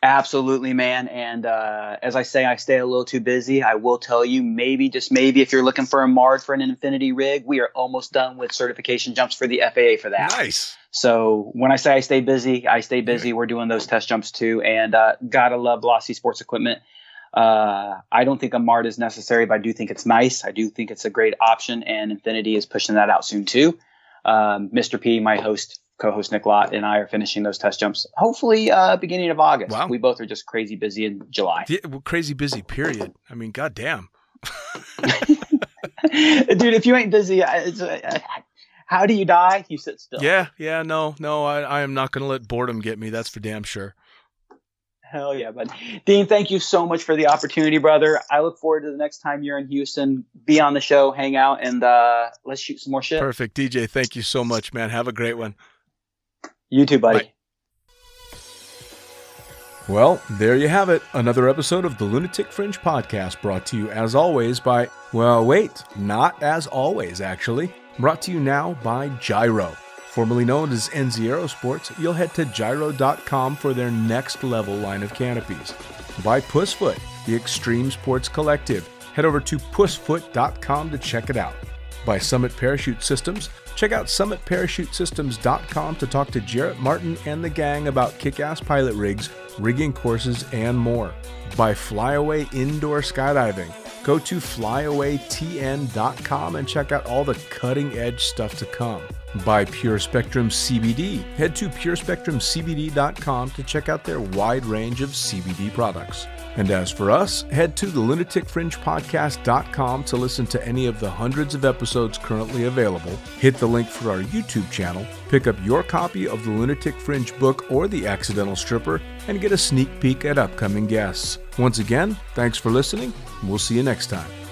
Absolutely, man. And uh, as I say, I stay a little too busy. I will tell you, maybe, just maybe, if you're looking for a MARD for an Infinity rig, we are almost done with certification jumps for the FAA for that. Nice. So when I say I stay busy, I stay busy. We're doing those test jumps too. And uh, gotta love Velocity Sports Equipment. Uh, I don't think a MARD is necessary, but I do think it's nice. I do think it's a great option, and Infinity is pushing that out soon too. Um, Mr. P, my host, co-host Nick Lott, and I are finishing those test jumps. Hopefully, uh, beginning of August. Wow. We both are just crazy busy in July. Yeah, well, crazy busy, period. I mean, goddamn. Dude, if you ain't busy, it's, uh, how do you die? You sit still. Yeah, yeah, no, no, I, I am not going to let boredom get me. That's for damn sure. Hell yeah, bud. Dean, thank you so much for the opportunity, brother. I look forward to the next time you're in Houston. Be on the show, hang out, and uh, let's shoot some more shit. Perfect. DJ, thank you so much, man. Have a great one. You too, buddy. Bye. Well, there you have it. Another episode of the Lunatic Fringe podcast brought to you as always by, well, wait, not as always, actually. Brought to you now by Jyro. Formerly known as NZ Sports, you'll head to jyro.com for their next level line of canopies. By Pussfoot, the Extreme Sports Collective. Head over to pussfoot.com to check it out. By Summit Parachute Systems, check out summitparachutesystems.com to talk to Jarrett Martin and the gang about kick ass pilot rigs, rigging courses, and more. By Flyaway Indoor Skydiving, go to flyawaytn.com and check out all the cutting edge stuff to come. By Pure Spectrum CBD, head to purespectrumcbd.com to check out their wide range of CBD products. And as for us, head to the lunaticfringepodcast.com to listen to any of the hundreds of episodes currently available. Hit the link for our YouTube channel, pick up your copy of the Lunatic Fringe book or The Accidental Stripper, and get a sneak peek at upcoming guests. Once again, thanks for listening. We'll see you next time.